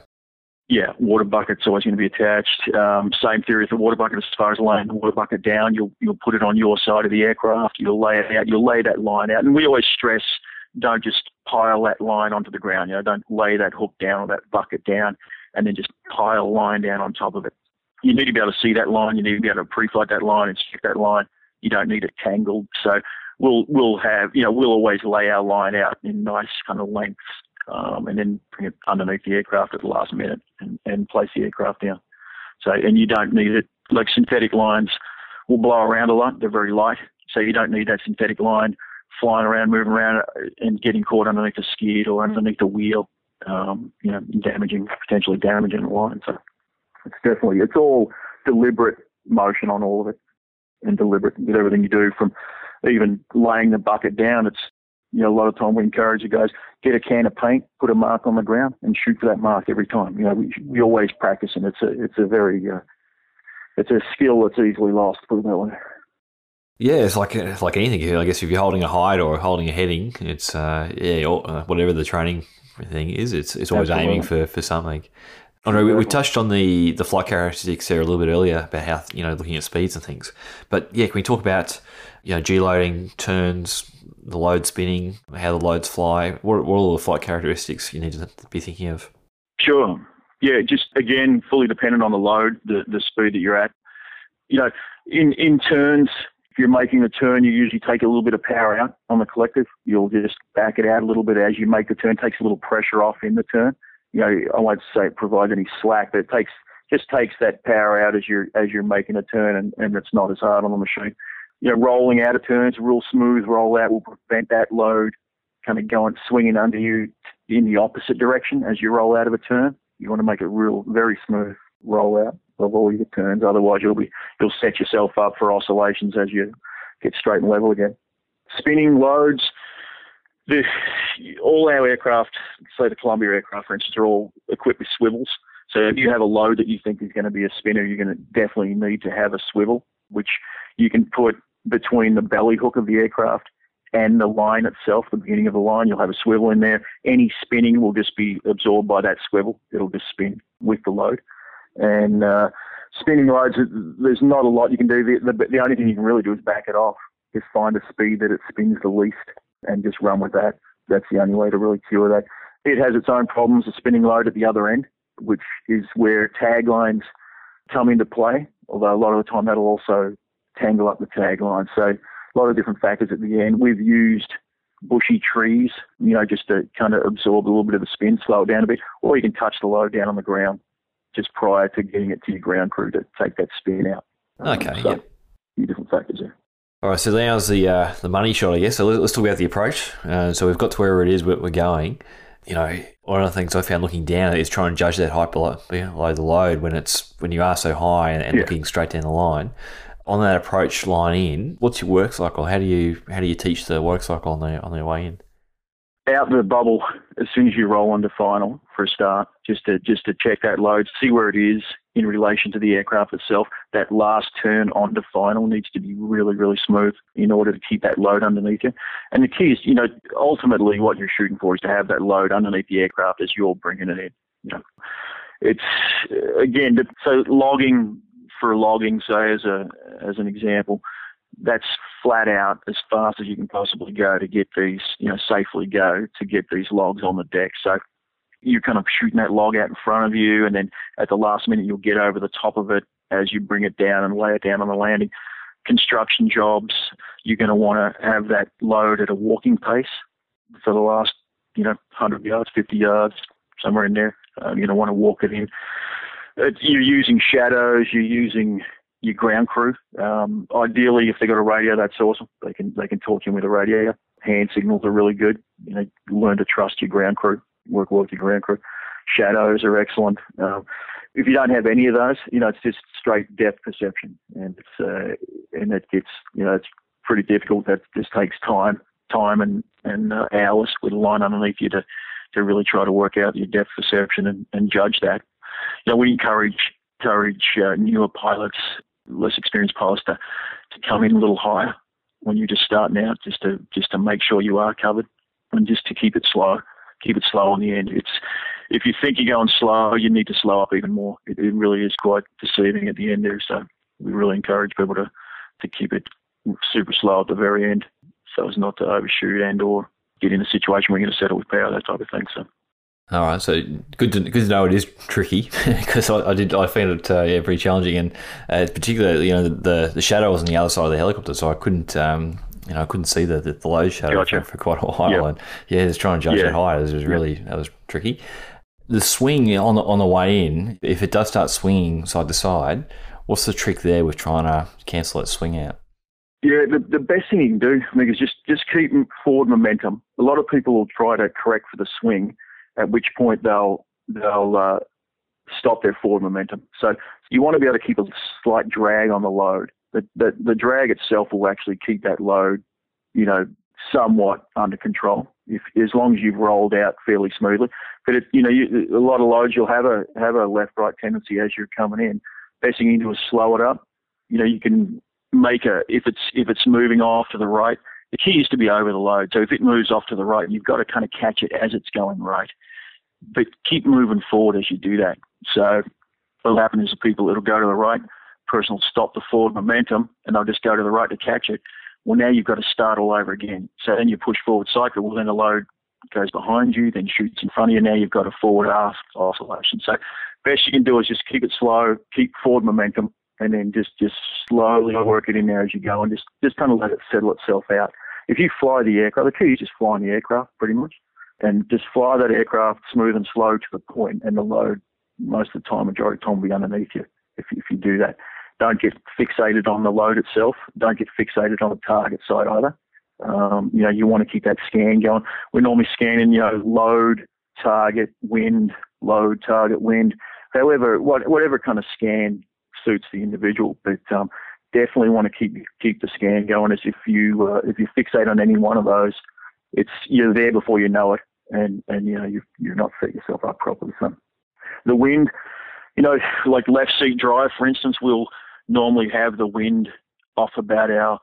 yeah, water bucket's always going to be attached. Um, same theory with the water bucket as far as laying the water bucket down. You'll you'll put it on your side of the aircraft. You'll lay it out. You'll lay that line out. And we always stress don't just pile that line onto the ground. You know, don't lay that hook down or that bucket down and then just pile line down on top of it. You need to be able to see that line. You need to be able to pre-flight that line and check that line. You don't need it tangled. So we'll we'll have you know we'll always lay our line out in nice kind of lengths um, and then bring it underneath the aircraft at the last minute and, and place the aircraft down. So, and you don't need it. Like synthetic lines will blow around a lot. They're very light. So you don't need that synthetic line flying around, moving around and getting caught underneath a skid or underneath a wheel, um, you know, damaging, potentially damaging the line. So it's definitely, it's all deliberate motion on all of it and deliberate with everything you do from even laying the bucket down. It's you know, a lot of time we encourage the guys get a can of paint, put a mark on the ground, and shoot for that mark every time. You know, we, we always practice, and it's a it's a very uh, it's a skill that's easily lost. Put it that way. Yeah, it's like it's like anything. I guess if you're holding a hide or holding a heading, it's uh, yeah, uh, whatever the training thing is, it's it's always Absolutely. aiming for, for something. I know we, we, touched on the, the flight characteristics there a little bit earlier about how you know looking at speeds and things, but yeah, can we talk about you know G loading, turns, the load spinning, how the loads fly? What, what are all the flight characteristics you need to be thinking of? Sure. Yeah, just again, fully dependent on the load, the, the speed that you're at. You know, in, in turns, if you're making a turn, you usually take a little bit of power out on the collective. You'll just back it out a little bit as you make the turn, it takes a little pressure off in the turn. You know, I won't say it provides any slack, but it takes just takes that power out as you're as you're making a turn and, and it's not as hard on the machine you know, rolling out of turns, real smooth rollout will prevent that load kind of going swinging under you in the opposite direction as you roll out of a turn. You want to make a real, very smooth rollout of all your turns. Otherwise, you'll be you'll set yourself up for oscillations as you get straight and level again. Spinning loads. The, all our aircraft, say the Columbia aircraft, for instance, are all equipped with swivels. So if you have a load that you think is going to be a spinner, you're going to definitely need to have a swivel, which you can put between the belly hook of the aircraft and the line itself, the beginning of the line. You'll have a swivel in there. Any spinning will just be absorbed by that swivel. It'll just spin with the load. And uh, spinning loads, there's not a lot you can do. The, the, the only thing you can really do is back it off. Just find a speed that it spins the least and just run with that. That's the only way to really cure that. It has its own problems, a spinning load at the other end, which is where taglines come into play. Although a lot of the time that'll also tangle up the tagline. So a lot of different factors at the end. We've used bushy trees, you know, just to kind of absorb a little bit of the spin, slow it down a bit, or you can touch the load down on the ground just prior to getting it to your ground crew to take that spin out. Okay, um, so yeah. A few different factors there. All right, so now's the uh, the money shot, I guess. So let's, talk about the approach. Uh, so we've got to where it is we're going. You know, one of the things I found looking down is trying to judge that height below, below the load when it's when you are so high and, and yeah. looking straight down the line on that approach line in, what's your work cycle? How do you how do you teach the work cycle on the on their way in? Out the bubble as soon as you roll onto final for a start, just to just to check that load, see where it is in relation to the aircraft itself. That last turn onto final needs to be really, really smooth in order to keep that load underneath you. And the key is, you know, ultimately what you're shooting for is to have that load underneath the aircraft as you're bringing it in. You know, it's again so logging for logging, say as a as an example, that's flat out as fast as you can possibly go to get these, you know, safely go to get these logs on the deck. So you're kind of shooting that log out in front of you, and then at the last minute you'll get over the top of it as you bring it down and lay it down on the landing. Construction jobs, you're going to want to have that load at a walking pace for the last, you know, 100 yards, 50 yards, somewhere in there. Uh, you're going to want to walk it in. Uh, you're using shadows. You're using your ground crew. Um, ideally, if they've got a radio, that's awesome. They can they can talk you with a radio. Hand signals are really good. You know, learn to trust your ground crew. Work well with your ground crew. Shadows are excellent. Um, if you don't have any of those, you know, it's just straight depth perception, and it's uh, and it gets you know it's pretty difficult. That just takes time, time and and uh, hours with a line underneath you to to really try to work out your depth perception and, and judge that. You know, we encourage encourage uh, newer pilots less experienced pilots to, to come in a little higher when you're just starting out, just to just to make sure you are covered, and just to keep it slow, keep it slow on the end. It's if you think you're going slow, you need to slow up even more. It, it really is quite deceiving at the end there. So we really encourage people to to keep it super slow at the very end, so as not to overshoot and or get in a situation where you're going to settle with power, that type of thing. So. All right, so good to good to know it is tricky because I, I, did I found it uh, yeah pretty challenging and uh, particularly you know the, the shadow was on the other side of the helicopter, so I couldn't um, you know I couldn't see the the, the low shadow gotcha. for, for, quite a while, yep. and yeah, just trying to judge yeah. height it was really that was tricky. The swing on the on the way in, if it does start swinging side to side, what's the trick there with trying to cancel that swing out? Yeah, the, the best thing you can do, I think, is just just keep forward momentum. A lot of people will try to correct for the swing at which point they'll they'll uh, stop their forward momentum. So you want to be able to keep a slight drag on the load. The, the, the drag itself will actually keep that load, you know, somewhat under control if as long as you've rolled out fairly smoothly. But you know, you, a lot of loads you'll have a have a left right tendency as you're coming in. Best thing you can do is slow it up. You know, you can make a if it's if it's moving off to the right. The key is to be over the load. So if it moves off to the right, you've got to kind of catch it as it's going right but keep moving forward as you do that. So what'll happen is the people it'll go to the right, person will stop the forward momentum and they'll just go to the right to catch it. Well, now you've got to start all over again. So then you push forward cycle. Well, then the load goes behind you, then shoots in front of you. Now you've got a forward aft oscillation. So best you can do is just keep it slow, keep forward momentum, and then just just slowly work it in there as you go, and just just kind of let it settle itself out. If you fly the aircraft, the key is just flying the aircraft pretty much and just fly that aircraft smooth and slow to the point, and the load most of the time, majority of the time, will be underneath you if, if you do that. Don't get fixated on the load itself. Don't get fixated on the target side either. Um, you know, you want to keep that scan going. We're normally scanning, you know, load, target, wind, load, target, wind. However, what, whatever kind of scan suits the individual, but um, definitely want to keep keep the scan going. As if you uh, if you fixate on any one of those, it's you're there before you know it and and you know you you're not set yourself up properly. So the wind, you know, like left seat drive, for instance, we'll normally have the wind off about our.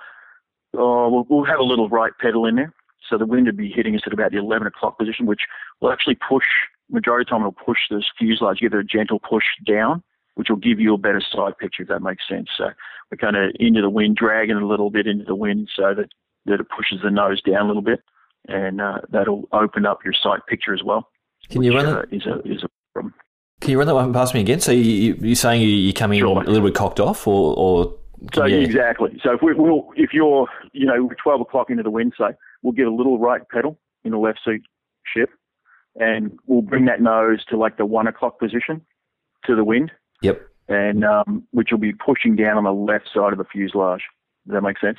Oh, we'll, we'll have a little right pedal in there, so the wind would be hitting us at about the 11 o'clock position, which will actually push. Majority of the time, it'll push this fuselage, give it a gentle push down, which will give you a better sight picture, if that makes sense. So we're kind of into the wind, dragging a little bit into the wind, so that that it pushes the nose down a little bit and uh, that'll open up your sight picture as well. Can which, you run that? Uh, is a, is a problem. Can you run that one past me again? So you, you're saying you, are coming sure. a little bit cocked off, or, or so yeah. exactly. So if we, will if you're, you know, 12 o'clock into the wind, say, we'll get a little right pedal in the left seat ship, and we'll bring that nose to like the one o'clock position to the wind. Yep. And um, which will be pushing down on the left side of the fuselage. Does that make sense?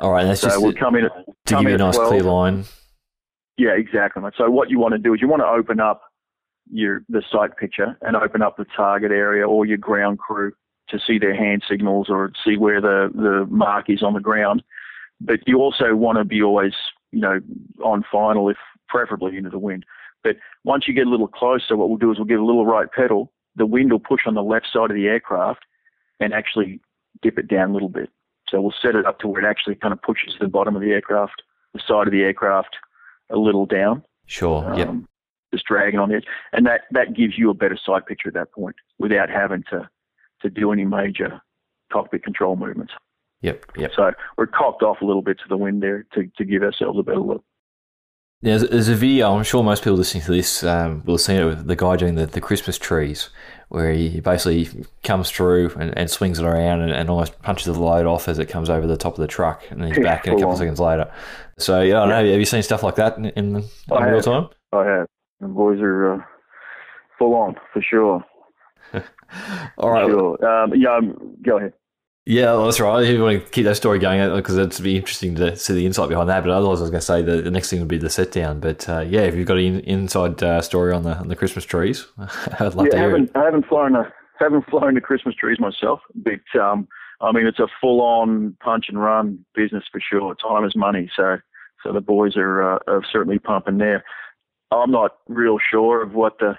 All right, that's so just we'll come in at, to give you a nice 12. clear line. Yeah, exactly. So what you want to do is you want to open up your the sight picture and open up the target area or your ground crew to see their hand signals or see where the, the mark is on the ground. But you also want to be always, you know, on final if preferably into the wind. But once you get a little closer, what we'll do is we'll give a little right pedal. The wind will push on the left side of the aircraft and actually dip it down a little bit. So we'll set it up to where it actually kind of pushes the bottom of the aircraft, the side of the aircraft, a little down. Sure. Um, yep. just dragging on it, and that that gives you a better sight picture at that point without having to to do any major cockpit control movements. Yep, yep. So we're cocked off a little bit to the wind there to, to give ourselves a better look. There's, there's a video, I'm sure most people listening to this um, will have seen it with the guy doing the, the Christmas trees, where he basically comes through and, and swings it around and, and, almost punches the load off as it comes over the top of the truck, and then he's yeah, back in a couple on. seconds later. So, yeah, I don't yeah. know, have you seen stuff like that in, in, in real time? I have. The boys are uh, full on, for sure. All right. Sure. Um, yeah, um, go ahead. Yeah, well, that's right. If you want to keep that story going, because it'd be interesting to see the insight behind that. But otherwise, I was going to say the, the next thing would be the set down. But uh, yeah, if you've got an inside uh, story on the on the Christmas trees, I'd love yeah, to hear I haven't, it. I haven't flown a haven't flown the Christmas trees myself, but um, I mean it's a full on punch and run business for sure. Time is money, so so the boys are, uh, are certainly pumping there. I'm not real sure of what the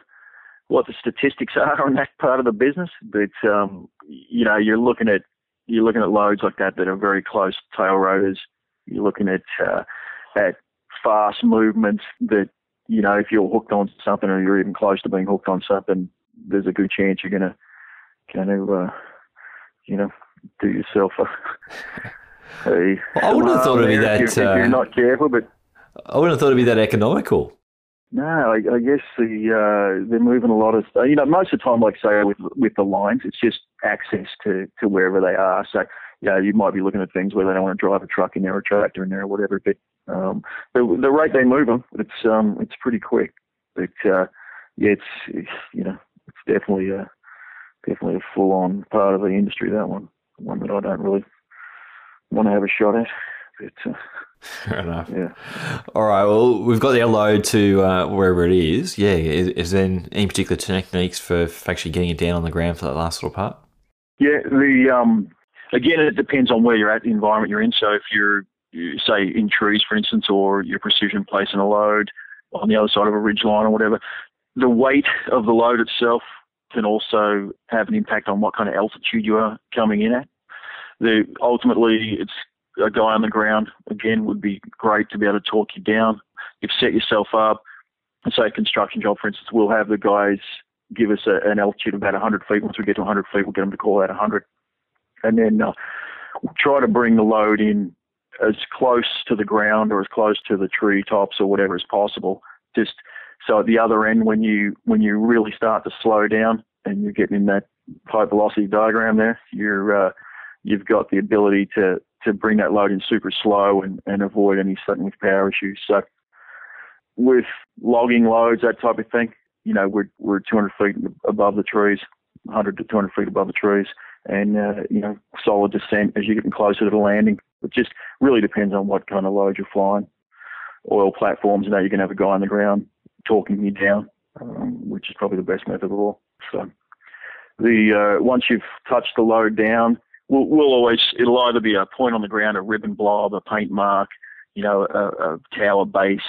what the statistics are on that part of the business, but um, you know you're looking at you're looking at loads like that that are very close tail rotors. You're looking at uh, at fast movements that you know if you're hooked on something or you're even close to being hooked on something, there's a good chance you're gonna gonna uh, you know do yourself a. a well, I wouldn't have thought it'd be that. If you're, uh, if you're not careful, but I wouldn't have thought it'd be that economical. No, I, I guess the uh, they're moving a lot of you know most of the time, like say with with the lines, it's just access to to wherever they are. So yeah, you might be looking at things where they don't want to drive a truck in there or a tractor in there or whatever. But um, the the rate they move them, it's um it's pretty quick. But uh, yeah, it's, it's you know it's definitely a definitely a full on part of the industry. That one, one that I don't really want to have a shot at. But uh, Fair enough. Yeah. All right. Well, we've got the load to uh, wherever it is. Yeah. Is, is there any particular techniques for, for, actually getting it down on the ground for that last little part? Yeah. The um, again, it depends on where you're at, the environment you're in. So if you're say in trees, for instance, or you're precision placing a load on the other side of a ridge line or whatever, the weight of the load itself can also have an impact on what kind of altitude you are coming in at. The ultimately, it's a guy on the ground, again, would be great to be able to talk you down. You've set yourself up. Say a construction job, for instance, we'll have the guys give us a, an altitude of about 100 feet. Once we get to 100 feet, we'll get them to call out 100. And then uh, we'll try to bring the load in as close to the ground or as close to the tree tops or whatever as possible. Just so at the other end, when you when you really start to slow down and you're getting in that height velocity diagram there, you're uh, you've got the ability to to bring that load in super slow and, and avoid any sudden power issues. So with logging loads, that type of thing, you know, we're, we're 200 feet above the trees, 100 to 200 feet above the trees, and, uh, you know, solid descent as you're getting closer to the landing. It just really depends on what kind of load you're flying. Oil platforms, you know, you're going to have a guy on the ground talking you down, um, which is probably the best method of all. So the uh, once you've touched the load down, we'll, we'll always it'll either be a point on the ground, a ribbon blob, a paint mark, you know, a, a tower base,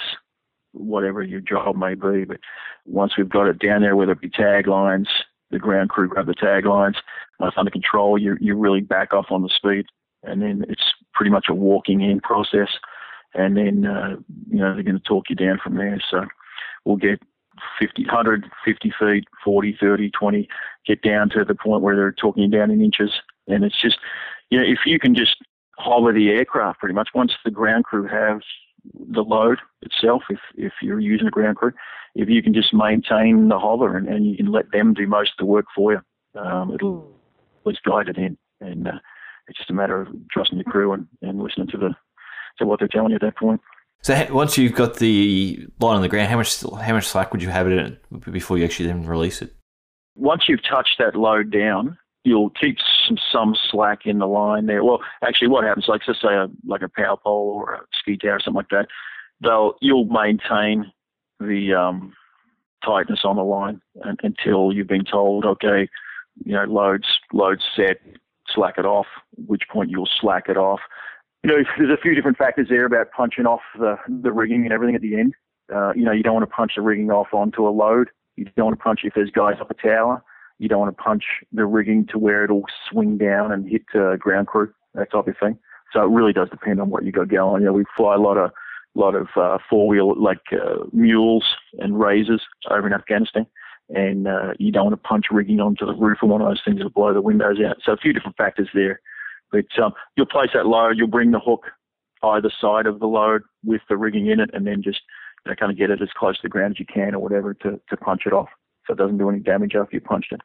whatever your job may be. But once we've got it down there, whether it be tag lines, the ground crew grab the tag lines, once under control, you you really back off on the speed, and then it's pretty much a walking in process. And then uh, you know they're going to talk you down from there. So we'll get 50, 100, 50 feet, 40, 30, 20, get down to the point where they're talking down in inches, and it's just, you know, if you can just hover the aircraft pretty much, once the ground crew has the load itself, if, if you're using a ground crew, if you can just maintain the hover and, and you can let them do most of the work for you, um, it'll at least guide it in. And uh, it's just a matter of trusting the crew and, and listening to the to what they're telling you at that point. So once you've got the line on the ground, how much how much slack would you have it in before you actually then release it? Once you've touched that load down, you'll keep some, some slack in the line there. Well, actually, what happens, like let's say a, like a power pole or a ski tower or something like that, they'll you'll maintain the um, tightness on the line until you've been told, okay, you know, loads loads set, slack it off. Which point you'll slack it off. You know, there's a few different factors there about punching off the the rigging and everything at the end. Uh, you know, you don't want to punch the rigging off onto a load. You don't want to punch if there's guys up a tower. You don't want to punch the rigging to where it'll swing down and hit uh, ground crew, that type of thing. So it really does depend on what you got going. You know, we fly a lot of lot of uh, four wheel like uh, mules and razors over in Afghanistan. And uh, you don't want to punch rigging onto the roof of one of those things to blow the windows out. So a few different factors there. But um, you'll place that load, you'll bring the hook either side of the load with the rigging in it, and then just you know, kind of get it as close to the ground as you can or whatever to, to punch it off so it doesn't do any damage after you punched it.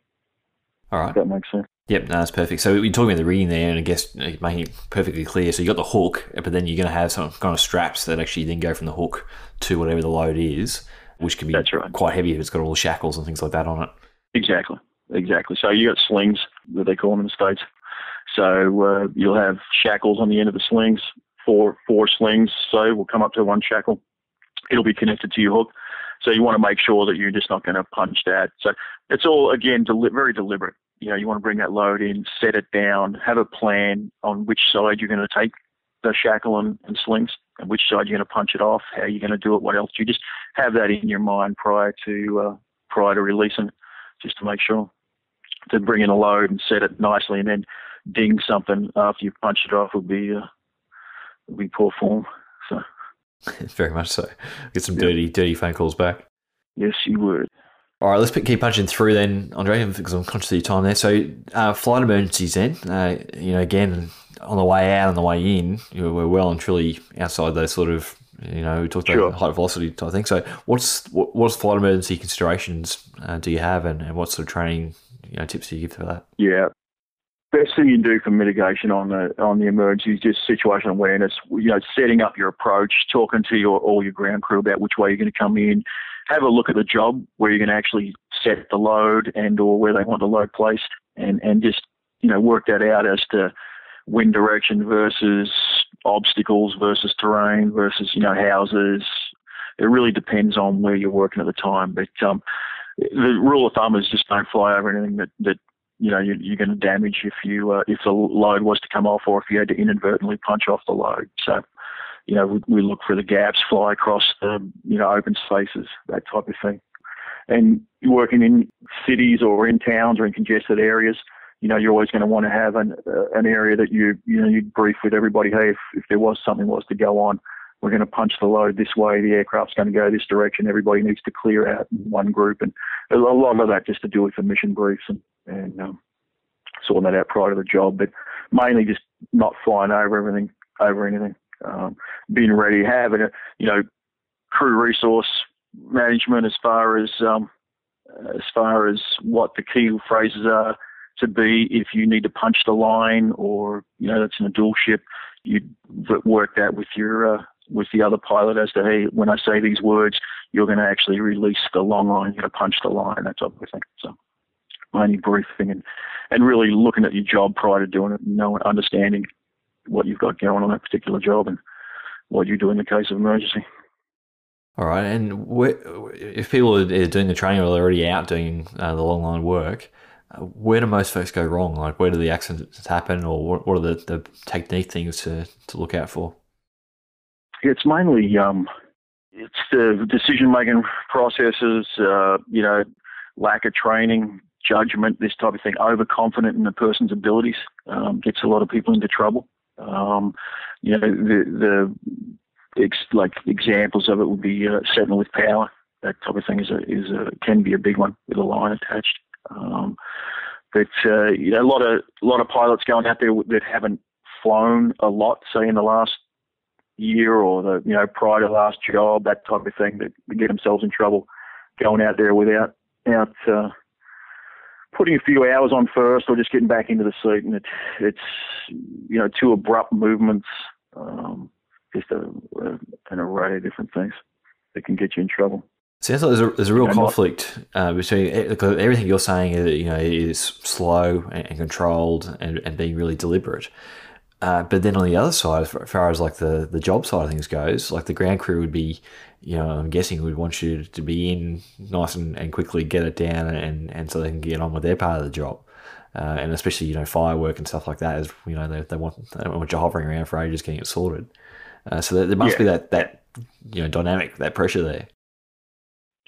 All right. That makes sense. Yep, no, that's perfect. So you're talking about the rigging there, and I guess making it perfectly clear. So you got the hook, but then you're going to have some kind of straps that actually then go from the hook to whatever the load is, which can be That's right. quite heavy if it's got all the shackles and things like that on it. Exactly, exactly. So you got slings that they call them in the states. So uh, you'll have shackles on the end of the slings. Four four slings. So we'll come up to one shackle. It'll be connected to your hook. So you want to make sure that you're just not going to punch that. So it's all again deli- very deliberate. You know, you want to bring that load in, set it down, have a plan on which side you're going to take the shackle and, and slings, and which side you're going to punch it off, how you're going to do it, what else. You just have that in your mind prior to uh, prior to releasing, just to make sure to bring in a load and set it nicely, and then ding something after you punch it off would be uh, would be poor form. Very much so. Get some dirty, dirty phone calls back. yes, you would. All right, let's keep punching through then, Andre, because I'm conscious of your time there. So, uh, flight emergencies then, uh, you know, again, on the way out on the way in, you know, we're well and truly outside those sort of, you know, we talked about Sure. height velocity type thing. So, what's what, what's flight emergency considerations uh, do you have, and, and what sort of training, you know, tips do you give for that? Yeah. Best thing you can do for mitigation on the on the emergency is just situational awareness. You know, setting up your approach, talking to your all your ground crew about which way you're going to come in. Have a look at the job where you're going to actually set the load and or where they want the load placed, and and just you know work that out as to wind direction versus obstacles versus terrain versus you know houses. It really depends on where you're working at the time, but um, the rule of thumb is just don't fly over anything that that you know you're, you're going to damage if you uh, if the load was to come off or if you had to inadvertently punch off the load. So, you know, we, we look for the gaps, fly across the you know open spaces, that type of thing. And working in cities or in towns or in congested areas, you know, you're always going to want to have an uh, an area that you you know you brief with everybody. Hey, if, if there was something was to go on, we're going to punch the load this way. The aircraft's going to go this direction. Everybody needs to clear out in one group, and a lot of that just to do with the mission briefs and and um, sorting that out prior to the job. But mainly just not flying over everything, over anything. Um, being ready, having a you know crew resource management as far as um, as far as what the key phrases are to be if you need to punch the line or you know that's in a dual ship. You work that with your uh, with the other pilot as to hey, when I say these words, you're going to actually release the long line, you're going to punch the line, that type of thing. So mainly briefing and, and really looking at your job prior to doing it, and knowing, understanding what you've got going on that particular job and what you do in the case of emergency. All right, and if people are doing the training or they're already out doing uh, the long line work, uh, where do most folks go wrong? Like, where do the accidents happen, or what, what are the, the technique things to, to look out for? It's mainly um, it's the decision making processes, uh, you know, lack of training, judgment, this type of thing. Overconfident in the person's abilities um, gets a lot of people into trouble. Um, you know, the the ex, like examples of it would be uh, settling with power. That type of thing is a, is a, can be a big one with a line attached. Um, but uh, you know, a lot of a lot of pilots going out there that haven't flown a lot, say in the last year or the you know prior to last job, that type of thing, that get themselves in trouble going out there without out uh, putting a few hours on first or just getting back into the seat, and it, it's you know too abrupt movements, um, just a, a, an array of different things that can get you in trouble. So like there's a, there's a real conflict uh, between everything you're saying. You know, is slow and, and controlled and, and being really deliberate. Uh, but then on the other side, as far as like the, the job side of things goes, like the ground crew would be, you know, I'm guessing we'd want you to be in nice and, and quickly get it down and, and so they can get on with their part of the job. Uh, and especially, you know, firework and stuff like that is, you know, they, they want they don't want you hovering around for ages getting it sorted. Uh, so there, there must yeah. be that, that, you know, dynamic, that pressure there.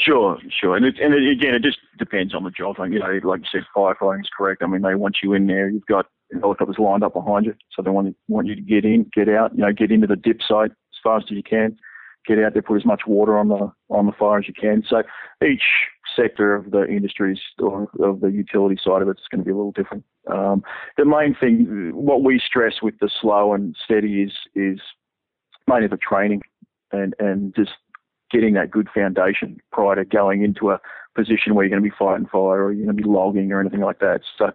Sure, sure, and it, and it, again, it just depends on the job. Like, You know, like you said, firefighting is correct. I mean, they want you in there. You've got helicopters lined up behind you, so they want want you to get in, get out. You know, get into the dip site as fast as you can. Get out there, put as much water on the on the fire as you can. So each sector of the industries or of the utility side of it is going to be a little different. Um, the main thing, what we stress with the slow and steady is is mainly the training and and just getting that good foundation prior to going into a position where you're going to be fighting fire or you're going to be logging or anything like that. So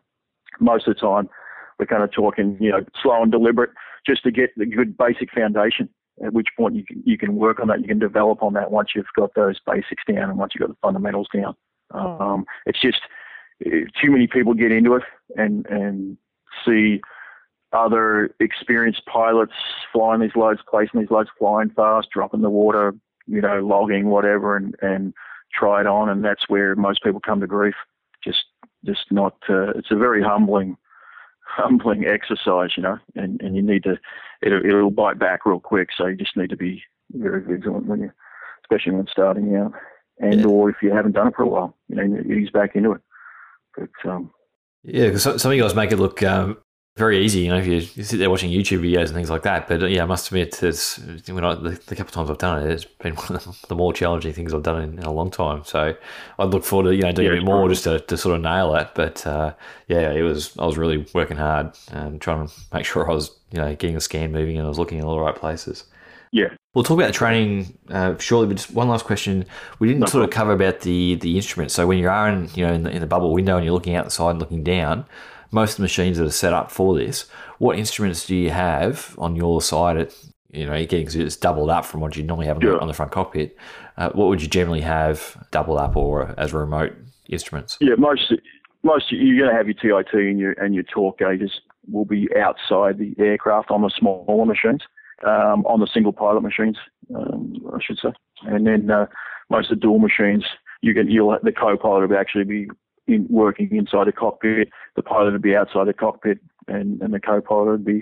most of the time we're kind of talking, you know, slow and deliberate just to get the good basic foundation at which point you can you can work on that, you can develop on that once you've got those basics down and once you've got the fundamentals down. Hmm. Um, it's just eh, too many people get into it and and see other experienced pilots flying these loads, placing these loads, flying fast, dropping the water, you know, logging whatever, and and try it on, and that's where most people come to grief. Just just not. Uh, it's a very humbling humbling exercise, you know, and, and you need to, it'll, it'll bite back real quick. So you just need to be very vigilant when you, especially when starting out, and yeah. or if you haven't done it for a while, you know, you ease back into it. But um, yeah, because some of you guys make it look um, very easy. You know, if you, you, sit there watching YouTube videos and things like that. But uh, yeah, I must admit, it's when I, the, the, couple of times I've done it, it's been one of the more challenging things I've done in, in a long time. So I look forward to you know doing yeah, a bit more just to, to sort of nail it. But uh, yeah, it was I was really working hard and trying to make sure I was you know getting the scan moving and I was looking in all the right places. Yeah. We'll talk about training uh, shortly, but just one last question. We didn't no sort of cover about the the instrument. So when you are in you know in the, in the bubble window and you're looking out the side and looking down, most of the machines that are set up for this, what instruments do you have on your side? At you know, again, because it's doubled up from what you normally have on, yeah. the, on the front cockpit. Uh, what would you generally have doubled up or as remote instruments? Yeah, most most you're going to have your TIT and your and your torque gauges will be outside the aircraft on the smaller machines, um, on the single pilot machines, um, I should say, and then uh, most of the dual machines you can you'll the co-pilot will actually be in, working inside the cockpit. The pilot would be outside the cockpit, and, and the co-pilot would be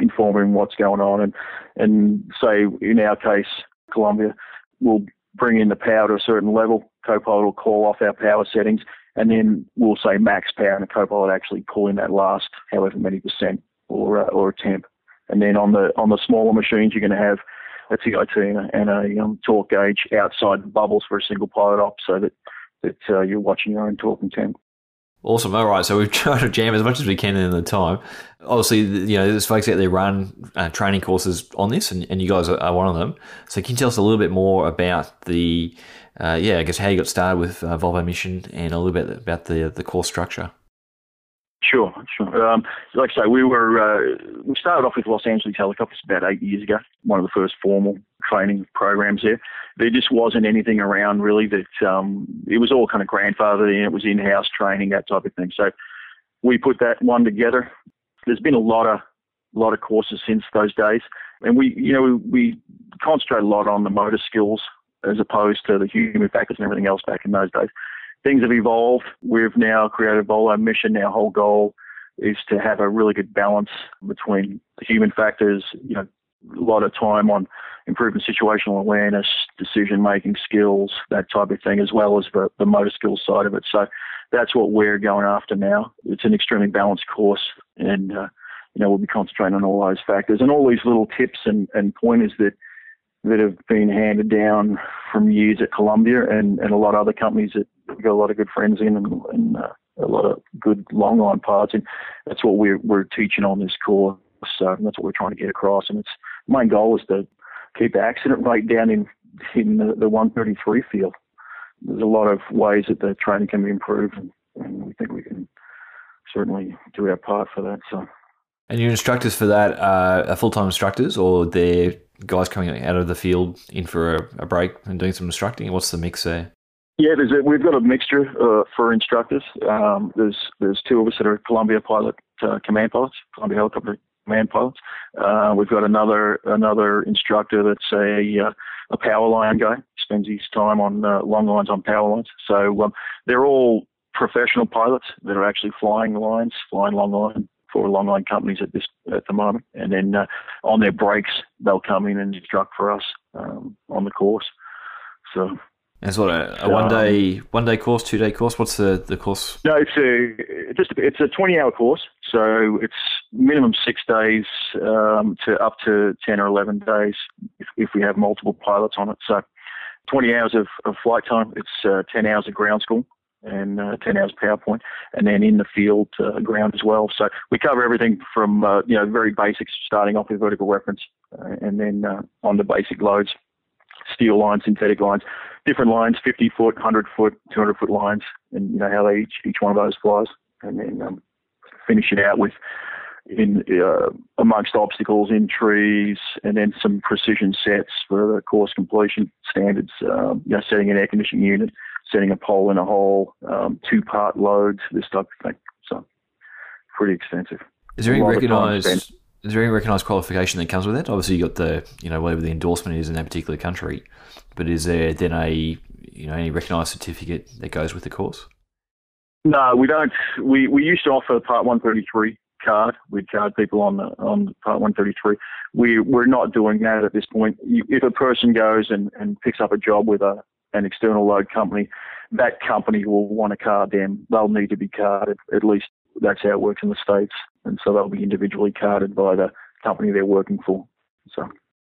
informing what's going on. And and say in our case, Columbia will bring in the power to a certain level. Co-pilot will call off our power settings, and then we'll say max power, and the co-pilot actually pull in that last however many percent or uh, or temp. And then on the on the smaller machines, you're going to have a TIT and a, and a um, torque gauge outside the bubbles for a single pilot op, so that that uh, you're watching your own talking temp. Awesome. All right. So we've tried to jam as much as we can in the time. Obviously, you know, there's folks out there run uh, training courses on this, and, and you guys are, are, one of them. So can you tell us a little bit more about the, uh, yeah, I guess how you got started with uh, Volvo Mission and a little bit about the the course structure? Sure, sure. Um, like I say, we were uh, we started off with Los Angeles Helicopters about eight years ago. One of the first formal training programs there. There just wasn't anything around really that um, it was all kind of grandfathered in. It was in-house training, that type of thing. So we put that one together. There's been a lot of lot of courses since those days, and we you know we, we concentrate a lot on the motor skills as opposed to the human factors and everything else back in those days things have evolved. We've now created Volvo Mission. Our whole goal is to have a really good balance between the human factors, you know, a lot of time on improving situational awareness, decision making skills, that type of thing, as well as the, the motor skills side of it. So that's what we're going after now. It's an extremely balanced course, and uh, you know we'll be concentrating on all those factors and all these little tips and, and pointers that that have been handed down from years at Columbia and, and a lot of other companies that we've got a lot of good friends in and, and uh, a lot of good long line parts. And that's what we're, we're teaching on this course. So that's what we're trying to get across. And it's main goal is to keep the accident rate down in, in the, the 133 field. There's a lot of ways that the training can be improved, and, and we think we can certainly do our part for that. So. And your instructors for that are full time instructors, or they're guys coming out of the field in for a, a break and doing some instructing? What's the mix there? Yeah, there's a, we've got a mixture uh, for instructors. Um, there's there's two of us that are Columbia pilot uh, command pilots, Columbia helicopter pilots. Uh, we've got another another instructor that's a uh, a power line guy. Spends his time on uh, long lines on power lines. So um, they're all professional pilots that are actually flying lines, flying long line for long line companies at this at the moment. And then uh, on their breaks, they'll come in and instruct for us um, on the course. So. It's what a, a one day one day course, two day course. What's the, the course? No, it's a just a, it's a twenty hour course, so it's minimum six days um, to up to ten or eleven days if if we have multiple pilots on it. So 20 hours of, of flight time. It's uh, 10 hours of ground school and uh, 10 hours PowerPoint, and then in the field uh, ground as well. So we cover everything from uh, you know very basics, starting off with vertical reference, uh, and then uh, on the basic loads, steel lines, synthetic lines, different lines, 50 foot, 100 foot, 200 foot lines, and you know how they each each one of those flies, and then um, finish it out with in uh, amongst obstacles in trees, and then some precision sets for the course completion standards. Um, you know, setting an air conditioning unit, setting a pole in a hole, um, two part loads, this type of thing. So pretty extensive. Is there any recognised? Is there any recognised qualification that comes with it? Obviously, you got the you know whatever the endorsement is in that particular country, but is there then a you know any recognised certificate that goes with the course? No, we don't. We we used to offer Part 133 card. We'd card people on the, on Part 133. We we're not doing that at this point. If a person goes and, and picks up a job with a an external load company, that company will want to card them. They'll need to be carded. At least that's how it works in the states, and so they'll be individually carded by the company they're working for. So.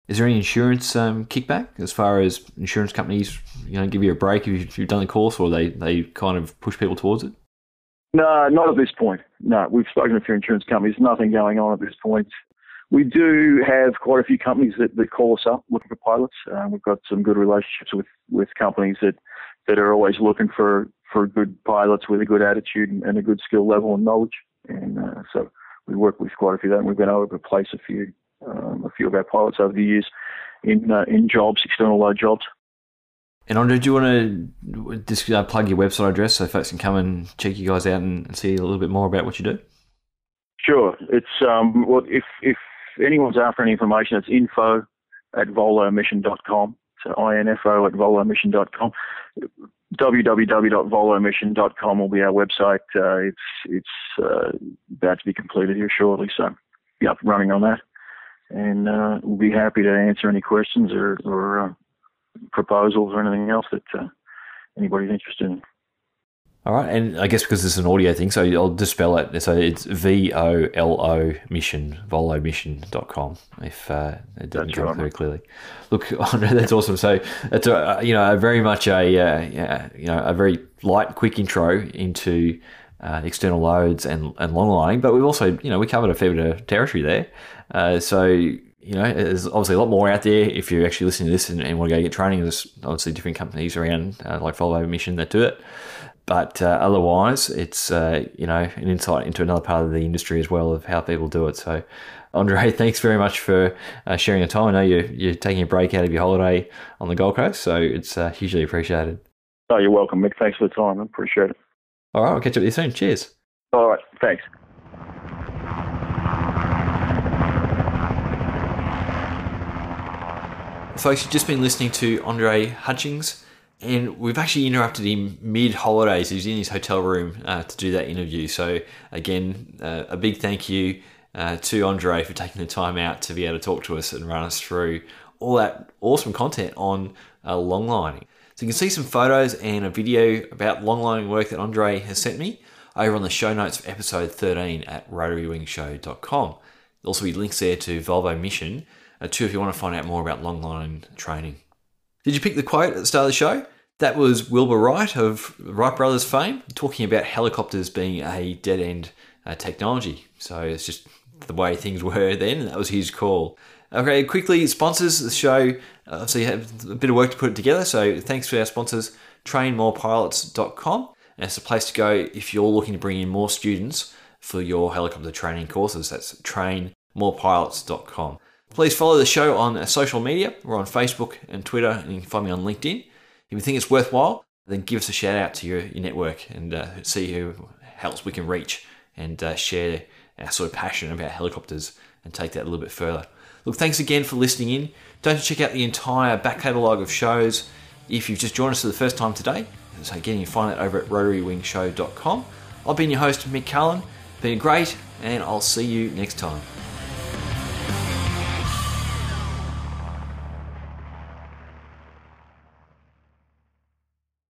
Is there any insurance um, kickback as far as insurance companies, you know, give you a break if you've done the course, or they, they kind of push people towards it? No, not at this point. No, we've spoken to a few insurance companies. Nothing going on at this point. We do have quite a few companies that, that call us up looking for pilots. Uh, we've got some good relationships with, with companies that, that are always looking for, for good pilots with a good attitude and, and a good skill level and knowledge. And uh, so we work with quite a few of them. We've been able to place a few um, a few of our pilots over the years in uh, in jobs, external load jobs. And Andre, do you want to just uh, plug your website address so folks can come and check you guys out and see a little bit more about what you do? Sure. It's um, well, if if anyone's after any information, it's info at volomission.com. So info at volomission.com. www.volomission.com will be our website. Uh, it's it's uh, about to be completed here shortly, so be up running on that. And uh, we'll be happy to answer any questions or, or uh, proposals or anything else that uh, anybody's interested in. All right, and I guess because this is an audio thing, so I'll just spell it. So it's V O L O mission, volomission.com, if uh, it didn't that's come right. very clearly. Look, Andre, that's awesome. So it's a, you know, a very much a, uh, you know, a very light, quick intro into uh, external loads and, and long lining, but we've also, you know, we covered a fair bit of territory there. Uh, so you know, there's obviously a lot more out there if you're actually listening to this and, and want to go get training. There's obviously different companies around, uh, like Volo Mission, that do it. But uh, otherwise, it's uh, you know an insight into another part of the industry as well of how people do it. So, Andre, thanks very much for uh, sharing your time. I know you're, you're taking a break out of your holiday on the Gold Coast, so it's uh, hugely appreciated. Oh, you're welcome, Mick. Thanks for the time. I appreciate it. All right, I'll catch up with you soon. Cheers. All right, thanks. Folks, you've just been listening to Andre Hutchings, and we've actually interrupted him mid holidays. He's in his hotel room uh, to do that interview. So, again, uh, a big thank you uh, to Andre for taking the time out to be able to talk to us and run us through all that awesome content on uh, long lining. So, you can see some photos and a video about long lining work that Andre has sent me over on the show notes for episode 13 at rotarywingshow.com. There'll also be links there to Volo Mission uh, two, if you want to find out more about long training. Did you pick the quote at the start of the show? That was Wilbur Wright of Wright Brothers fame, talking about helicopters being a dead end uh, technology. So it's just the way things were then, that was his call. Okay, quickly, sponsors the show. Uh, so you have a bit of work to put it together. So thanks to our sponsors, trainmorepilots.com. And it's a place to go if you're looking to bring in more students for your helicopter training courses. That's trainmorepilots.com. Please follow the show on social media. We're on Facebook and Twitter, and you can find me on LinkedIn. If you think it's worthwhile, then give us a shout out to your, your network and uh, see who else we can reach and uh, share our sort of passion about helicopters and take that a little bit further. Look, thanks again for listening in. Don't check out the entire back catalogue of shows if you've just joined us for the first time today. So again, you find that over at rotarywingshow.com. I've been your host, Mick Cullen. Been great, and I'll see you next time.